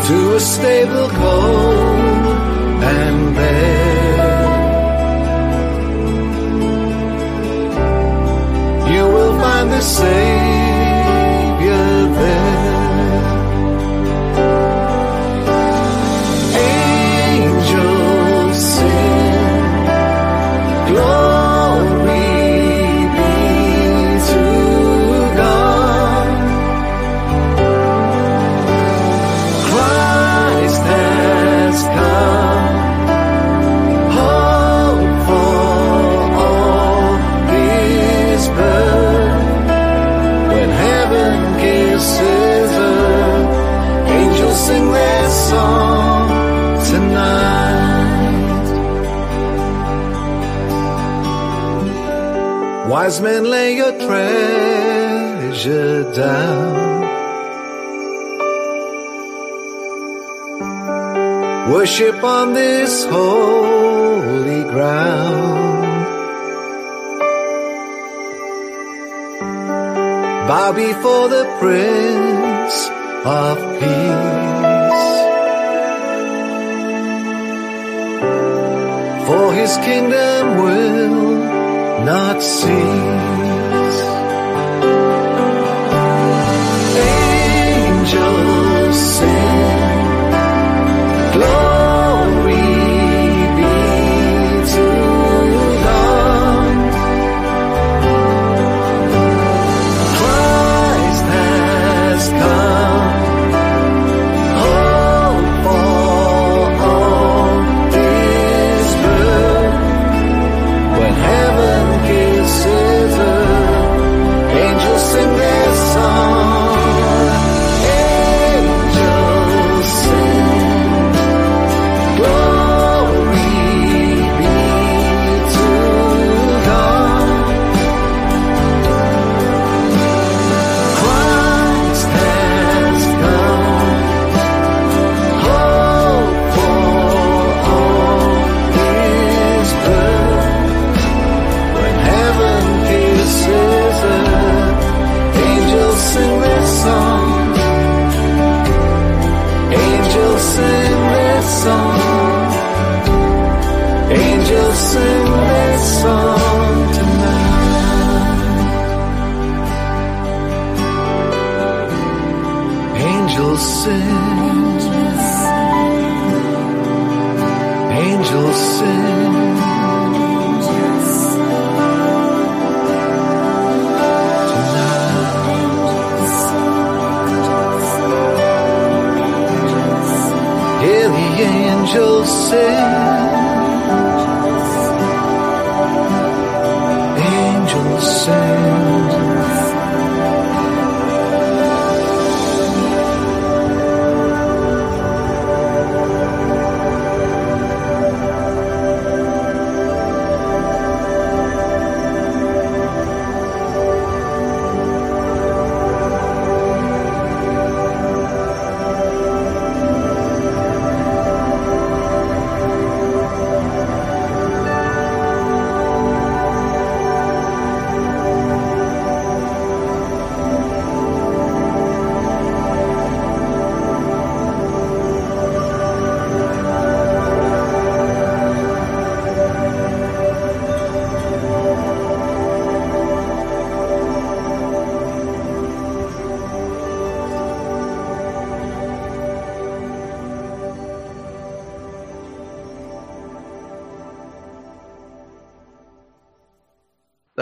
to a stable cold and bare. The Savior tonight. Wise men, lay your treasure down. Worship on this holy ground. Bow before the Prince of Peace. His kingdom will not cease.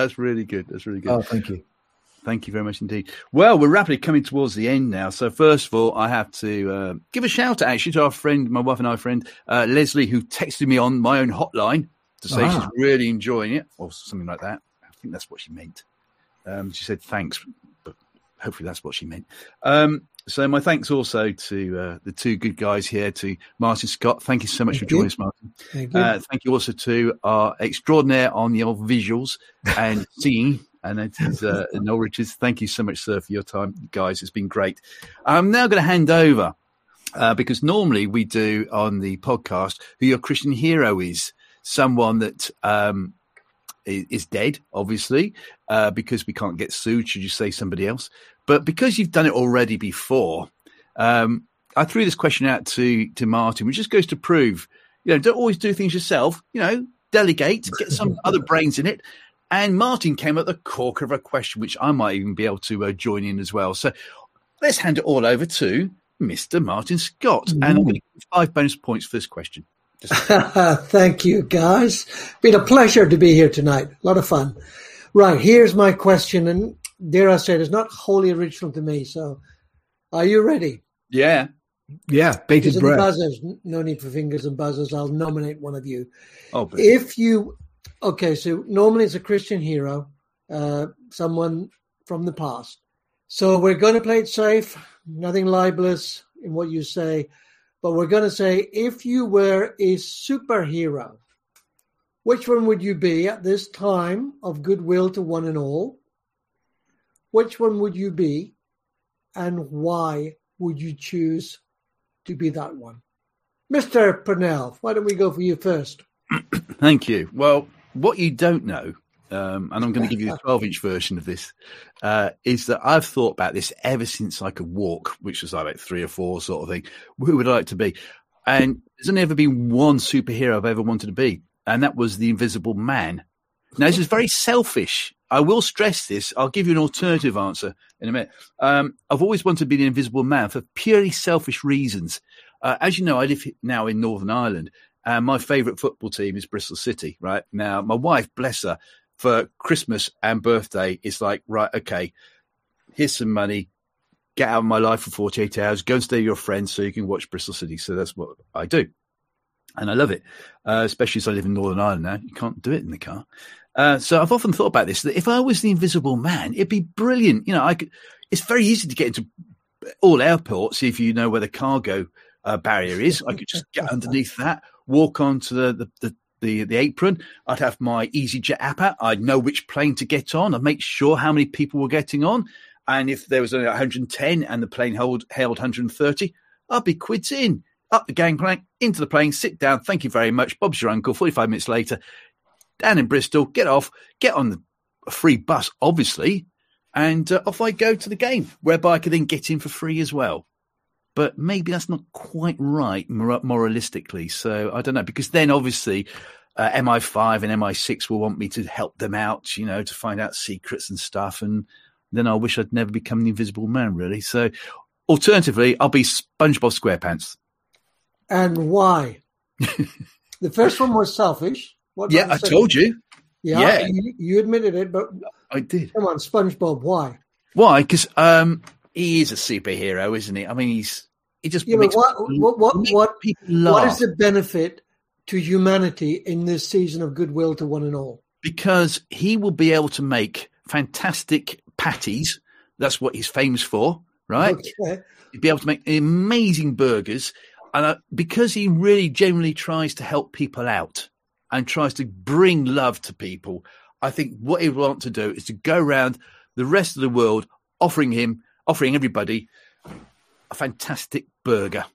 That's really good. That's really good. Oh, thank you. Thank you very much indeed. Well, we're rapidly coming towards the end now. So, first of all, I have to uh, give a shout out actually to our friend, my wife and I friend, uh, Leslie, who texted me on my own hotline to say Ah. she's really enjoying it or something like that. I think that's what she meant. Um, she said thanks, hopefully that's what she meant. Um, so, my thanks also to uh, the two good guys here, to Martin Scott. Thank you so much Thank for joining us, Martin. Thank you. Uh, thank you also to our extraordinaire on the old visuals and singing. And that is uh, Noel Richards. Thank you so much, sir, for your time, guys. It's been great. I'm now going to hand over uh, because normally we do on the podcast who your Christian hero is. Someone that um, is dead, obviously, uh, because we can't get sued should you say somebody else. But because you've done it already before, um, I threw this question out to to Martin, which just goes to prove, you know, don't always do things yourself. You know, delegate, get some other brains in it. And Martin came at the corker of a question, which I might even be able to uh, join in as well. So let's hand it all over to Mr. Martin Scott, and I'm going to give you five bonus points for this question. Thank you, guys. Been a pleasure to be here tonight. A lot of fun. Right, here's my question, and dare I say, it's not wholly original to me. So, are you ready? yeah, Yeah, bated Fingers and breath. buzzers. No need for fingers and buzzers. I'll nominate one of you. oh, but If you, okay, so normally it's a Christian hero, uh, someone from the past. So we're going to play it safe, nothing libelous in what you say, but we're going to say if you were a superhero, which one would you be at this time of goodwill to one and all? Which one would you be, and why would you choose to be that one? Mr. Purnell, why don't we go for you first? Thank you. Well, what you don't know, um, and I'm going to give you the 12 inch version of this, uh, is that I've thought about this ever since I could walk, which was like three or four sort of thing. Who would I like to be? And there's only ever been one superhero I've ever wanted to be, and that was the Invisible Man. Now, this is very selfish. I will stress this. I'll give you an alternative answer in a minute. Um, I've always wanted to be an Invisible Man for purely selfish reasons. Uh, as you know, I live now in Northern Ireland, and my favourite football team is Bristol City. Right now, my wife, bless her, for Christmas and birthday, is like, right, okay, here's some money. Get out of my life for 48 hours. Go and stay with your friends so you can watch Bristol City. So that's what I do. And I love it, uh, especially as I live in Northern Ireland now. You can't do it in the car. Uh, so I've often thought about this that if I was the invisible man, it'd be brilliant. You know, I could, it's very easy to get into all airports if you know where the cargo uh, barrier is. I could just get underneath that, walk onto the, the, the, the, the apron. I'd have my EasyJet app out. I'd know which plane to get on. I'd make sure how many people were getting on. And if there was only 110 and the plane held, held 130, I'd be quids in. Up the gangplank, into the plane, sit down. Thank you very much. Bob's your uncle. 45 minutes later, down in Bristol, get off, get on the a free bus, obviously, and uh, off I go to the game, whereby I could then get in for free as well. But maybe that's not quite right mor- moralistically. So I don't know, because then obviously uh, MI5 and MI6 will want me to help them out, you know, to find out secrets and stuff. And then I wish I'd never become the Invisible Man, really. So, alternatively, I'll be SpongeBob SquarePants. And why? the first one was selfish. What Yeah, I told you. Yeah, yeah. You, you admitted it, but I did. come on, SpongeBob, why? Why? Because um, he is a superhero, isn't he? I mean, he's he just Yeah, makes what, people- what, what, what, what is the benefit to humanity in this season of goodwill to one and all? because he will be able to make fantastic patties. That's what he's famous for, right? Okay. He'd be able to make amazing burgers, and uh, because he really genuinely tries to help people out and tries to bring love to people, I think what he would want to do is to go around the rest of the world offering him, offering everybody a fantastic burger,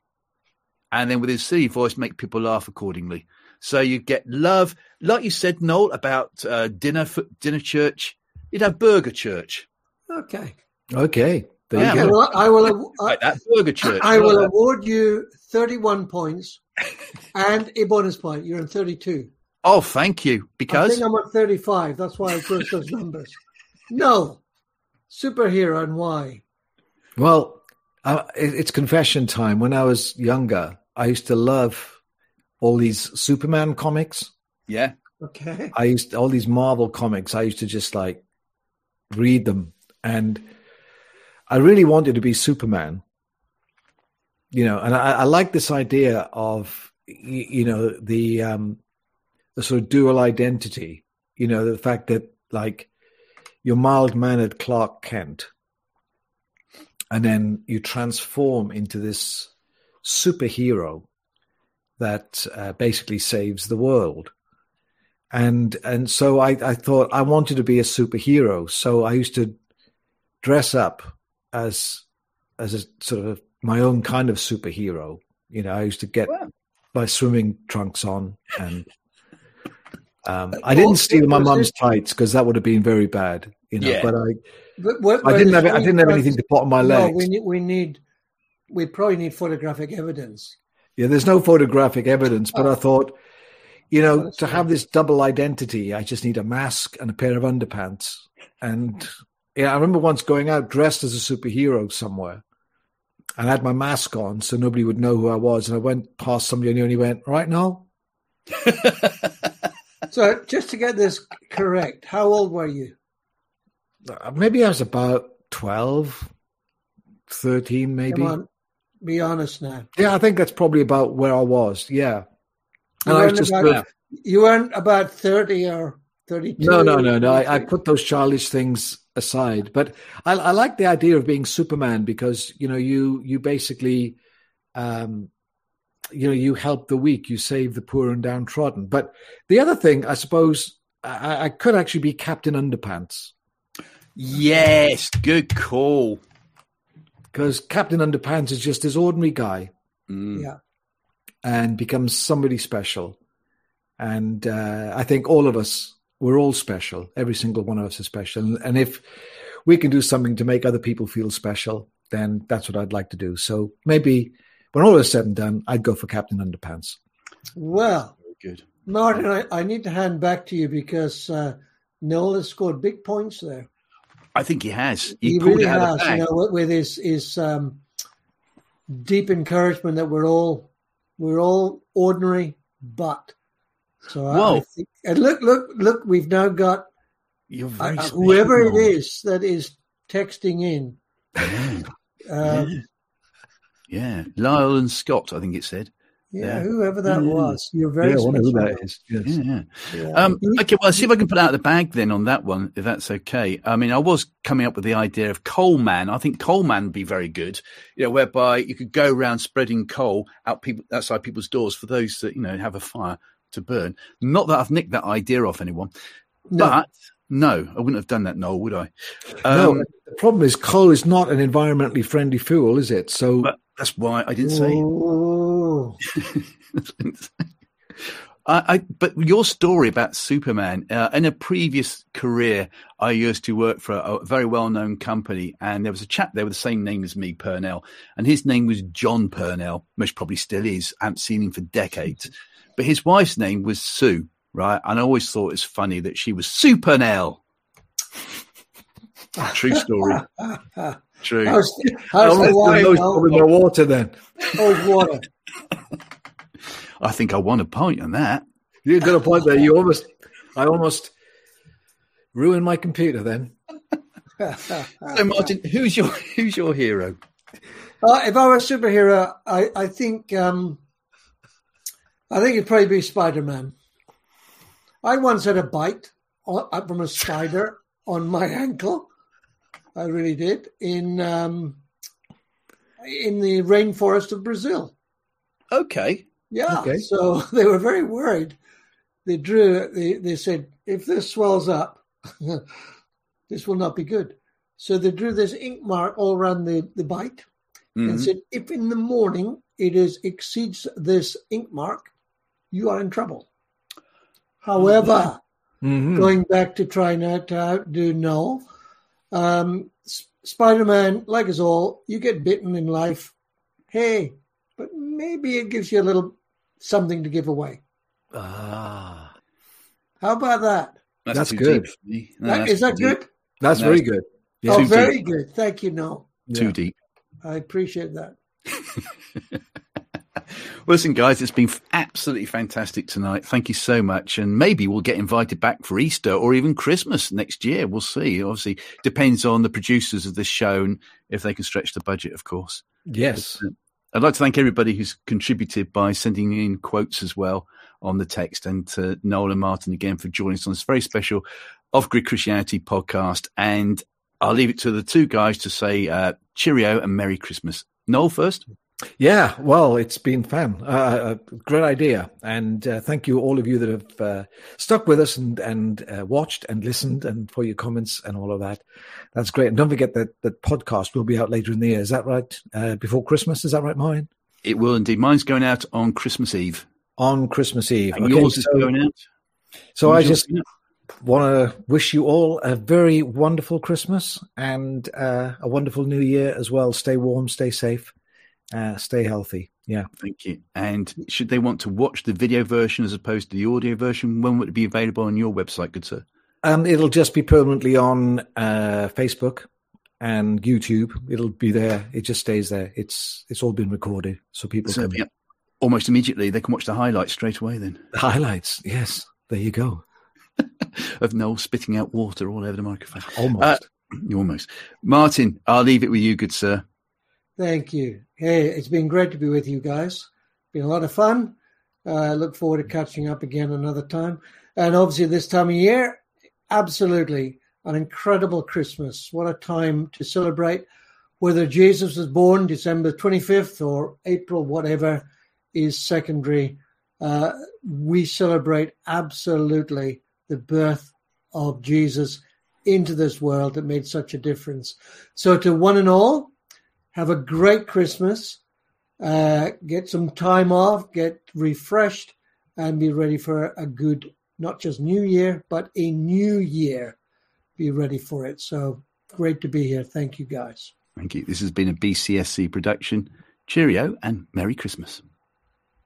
and then with his silly voice make people laugh accordingly. So you get love, like you said, Noel, about uh, dinner for, dinner church. You'd have burger church, Okay. Okay. There Yeah, you Okay, go. well, I will. I, like that burger church. I will award you 31 points and a bonus point. You're on 32. Oh, thank you. Because I Because think I'm on 35. That's why I chose those numbers. No. Superhero and why? Well, uh, it, it's confession time. When I was younger, I used to love all these Superman comics. yeah, Okay. I used all these Marvel comics. I used to just like read them, and I really wanted to be Superman. You know, and I, I like this idea of y- you know the um, the sort of dual identity. You know, the fact that like you're mild mannered Clark Kent, and then you transform into this superhero that uh, basically saves the world and and so I, I thought I wanted to be a superhero. So I used to dress up as as a sort of my own kind of superhero. You know, I used to get Wow. my swimming trunks on, and um, I didn't steal my mum's tights because that would have been very bad. You know, Yeah. but I But what, I didn't have I didn't have anything to put on my No, legs. we need, we need, we probably need photographic evidence. Yeah, there's no photographic evidence, but I thought, you Oh, know, to have this double identity, I just need a mask and a pair of underpants. And yeah, I remember once going out dressed as a superhero somewhere and I had my mask on so nobody would know who I was. And I went past somebody and he only went, right now? So just to get this correct, how old were you? Uh, Maybe I was about 12, 13, maybe. Come on, be honest now. Yeah, I think that's probably about where I was. Yeah. You And I was weren't just about, of- you weren't about 30 or 32. No, no, no, no. I, I put those childish things aside, but I, I like the idea of being Superman because you know you you basically, um, you know, you help the weak, you save the poor and downtrodden. But the other thing, I suppose, I, I could actually be Captain Underpants yes, good call. because Captain Underpants is just this ordinary guy Mm. Yeah. and becomes somebody special. And uh, I think all of us, we're all special. Every single one of us is special. And, and if we can do something to make other people feel special, then that's what I'd like to do. So maybe when all is said and done, I'd go for Captain Underpants. Well, Very good. Martin, I, I need to hand back to you because uh, Noel has scored big points there. I think he has. He, He, really it out of has, you know, with, with his his um, deep encouragement that we're all we're all ordinary, but so I- I, think, and look, look, look, we've now got You're uh, very uh, whoever it is that is texting in. Yeah. Um, yeah, Lyle and Scott, I think it said. yeah, Yeah. whoever that Yeah. was, you're very yeah, I wonder who that is. Yes. Yeah, yeah. Yeah. Um, okay, well, I'll see if I can put out the bag then on that one, if that's okay. I mean, I was coming up with the idea of coal man. I think coal man would be very good, you know, whereby you could go around spreading coal out people outside people's doors for those that you know have a fire to burn. Not that I've nicked that idea off anyone, No. but no, I wouldn't have done that, Noel, would I? no, Um, the problem is coal is not an environmentally friendly fuel, is it? So but that's why I didn't say. I, I, but your story about Superman uh, in a previous career, I used to work for a, a very well-known company, and there was a chap there with the same name as me, Purnell, and his name was John Purnell, most probably still is. I haven't seen him for decades, but his wife's name was Sue, right? And I always thought it's funny that she was Super Nell. True story. True. How's, I how's the wine? with no water then. Cold water. I think I won a point on that. You got a point there. You almost, I almost ruined my computer then. So, Martin, who's your who's your hero? Uh, if I were a superhero, I, I think um, I think it'd probably be Spider Man. I once had a bite on, uh, from a spider on my ankle. I really did in um, in the rainforest of Brazil. Okay. Yeah. Okay. So they were very worried. They drew. They they said if this swells up, this will not be good. So they drew this ink mark all around the the bite and Mhm. said, if in the morning it is exceeds this ink mark, you are in trouble. However, Mhm. going back to try not to outdo Noel, um, S- Spider-Man, like us all, you get bitten in life. Hey, but maybe it gives you a little something to give away. Ah, How about that? That's too good. deep. No, That- that's is that deep. good? that's No, very good. Yeah. Oh, very deep. good. Thank you, Noel. Too Yeah. deep. I appreciate that. Listen, guys, it's been absolutely fantastic tonight. Thank you so much. And maybe we'll get invited back for Easter or even Christmas next year. We'll see. Obviously, depends on the producers of this show and if they can stretch the budget, of course. Yes. I'd like to thank everybody who's contributed by sending in quotes as well on the text, and to Noel and Martin again for joining us on this very special Off Grid Christianity podcast. And I'll leave it to the two guys to say uh, cheerio and Merry Christmas. Noel first. Yeah, well, it's been fun. Uh, great idea, and uh, thank you all of you that have uh, stuck with us and and uh, watched and listened, and for your comments and all of that. That's great. And don't forget that that podcast will be out later in the year. Is that right? Uh, before Christmas? Is that right, mine? It will indeed. Mine's going out on Christmas Eve. On Christmas Eve. And Okay, yours is so, going out. so I When's just want to wish you all a very wonderful Christmas and uh, a wonderful New Year as well. Stay warm, stay safe, uh, stay healthy. Yeah. Thank you. And should they want to watch the video version as opposed to the audio version, when would it be available on your website, good sir? Um, it'll just be permanently on uh, Facebook and YouTube. It'll be there. It just stays there. It's it's all been recorded, so people So, can yeah, almost immediately they can watch the highlights straight away then the highlights. Yes, there you go. of Noel spitting out water all over the microphone. Almost. Uh, Almost. Martin, I'll leave it with you, good sir. Thank you. Hey, it's been great to be with you guys. Been a lot of fun. Uh, look forward to catching up again another time. And obviously, this time of year, absolutely an incredible Christmas. What a time to celebrate. Whether Jesus was born December 25th or April, whatever, is secondary. Uh, we celebrate absolutely the birth of Jesus into this world that made such a difference. So, to one and all, have a great Christmas. Uh, get some time off, get refreshed, and be ready for a good, not just New Year, but a new year. Be ready for it. So great to be here. Thank you, guys. Thank you. This has been a BCSC production. Cheerio and Merry Christmas.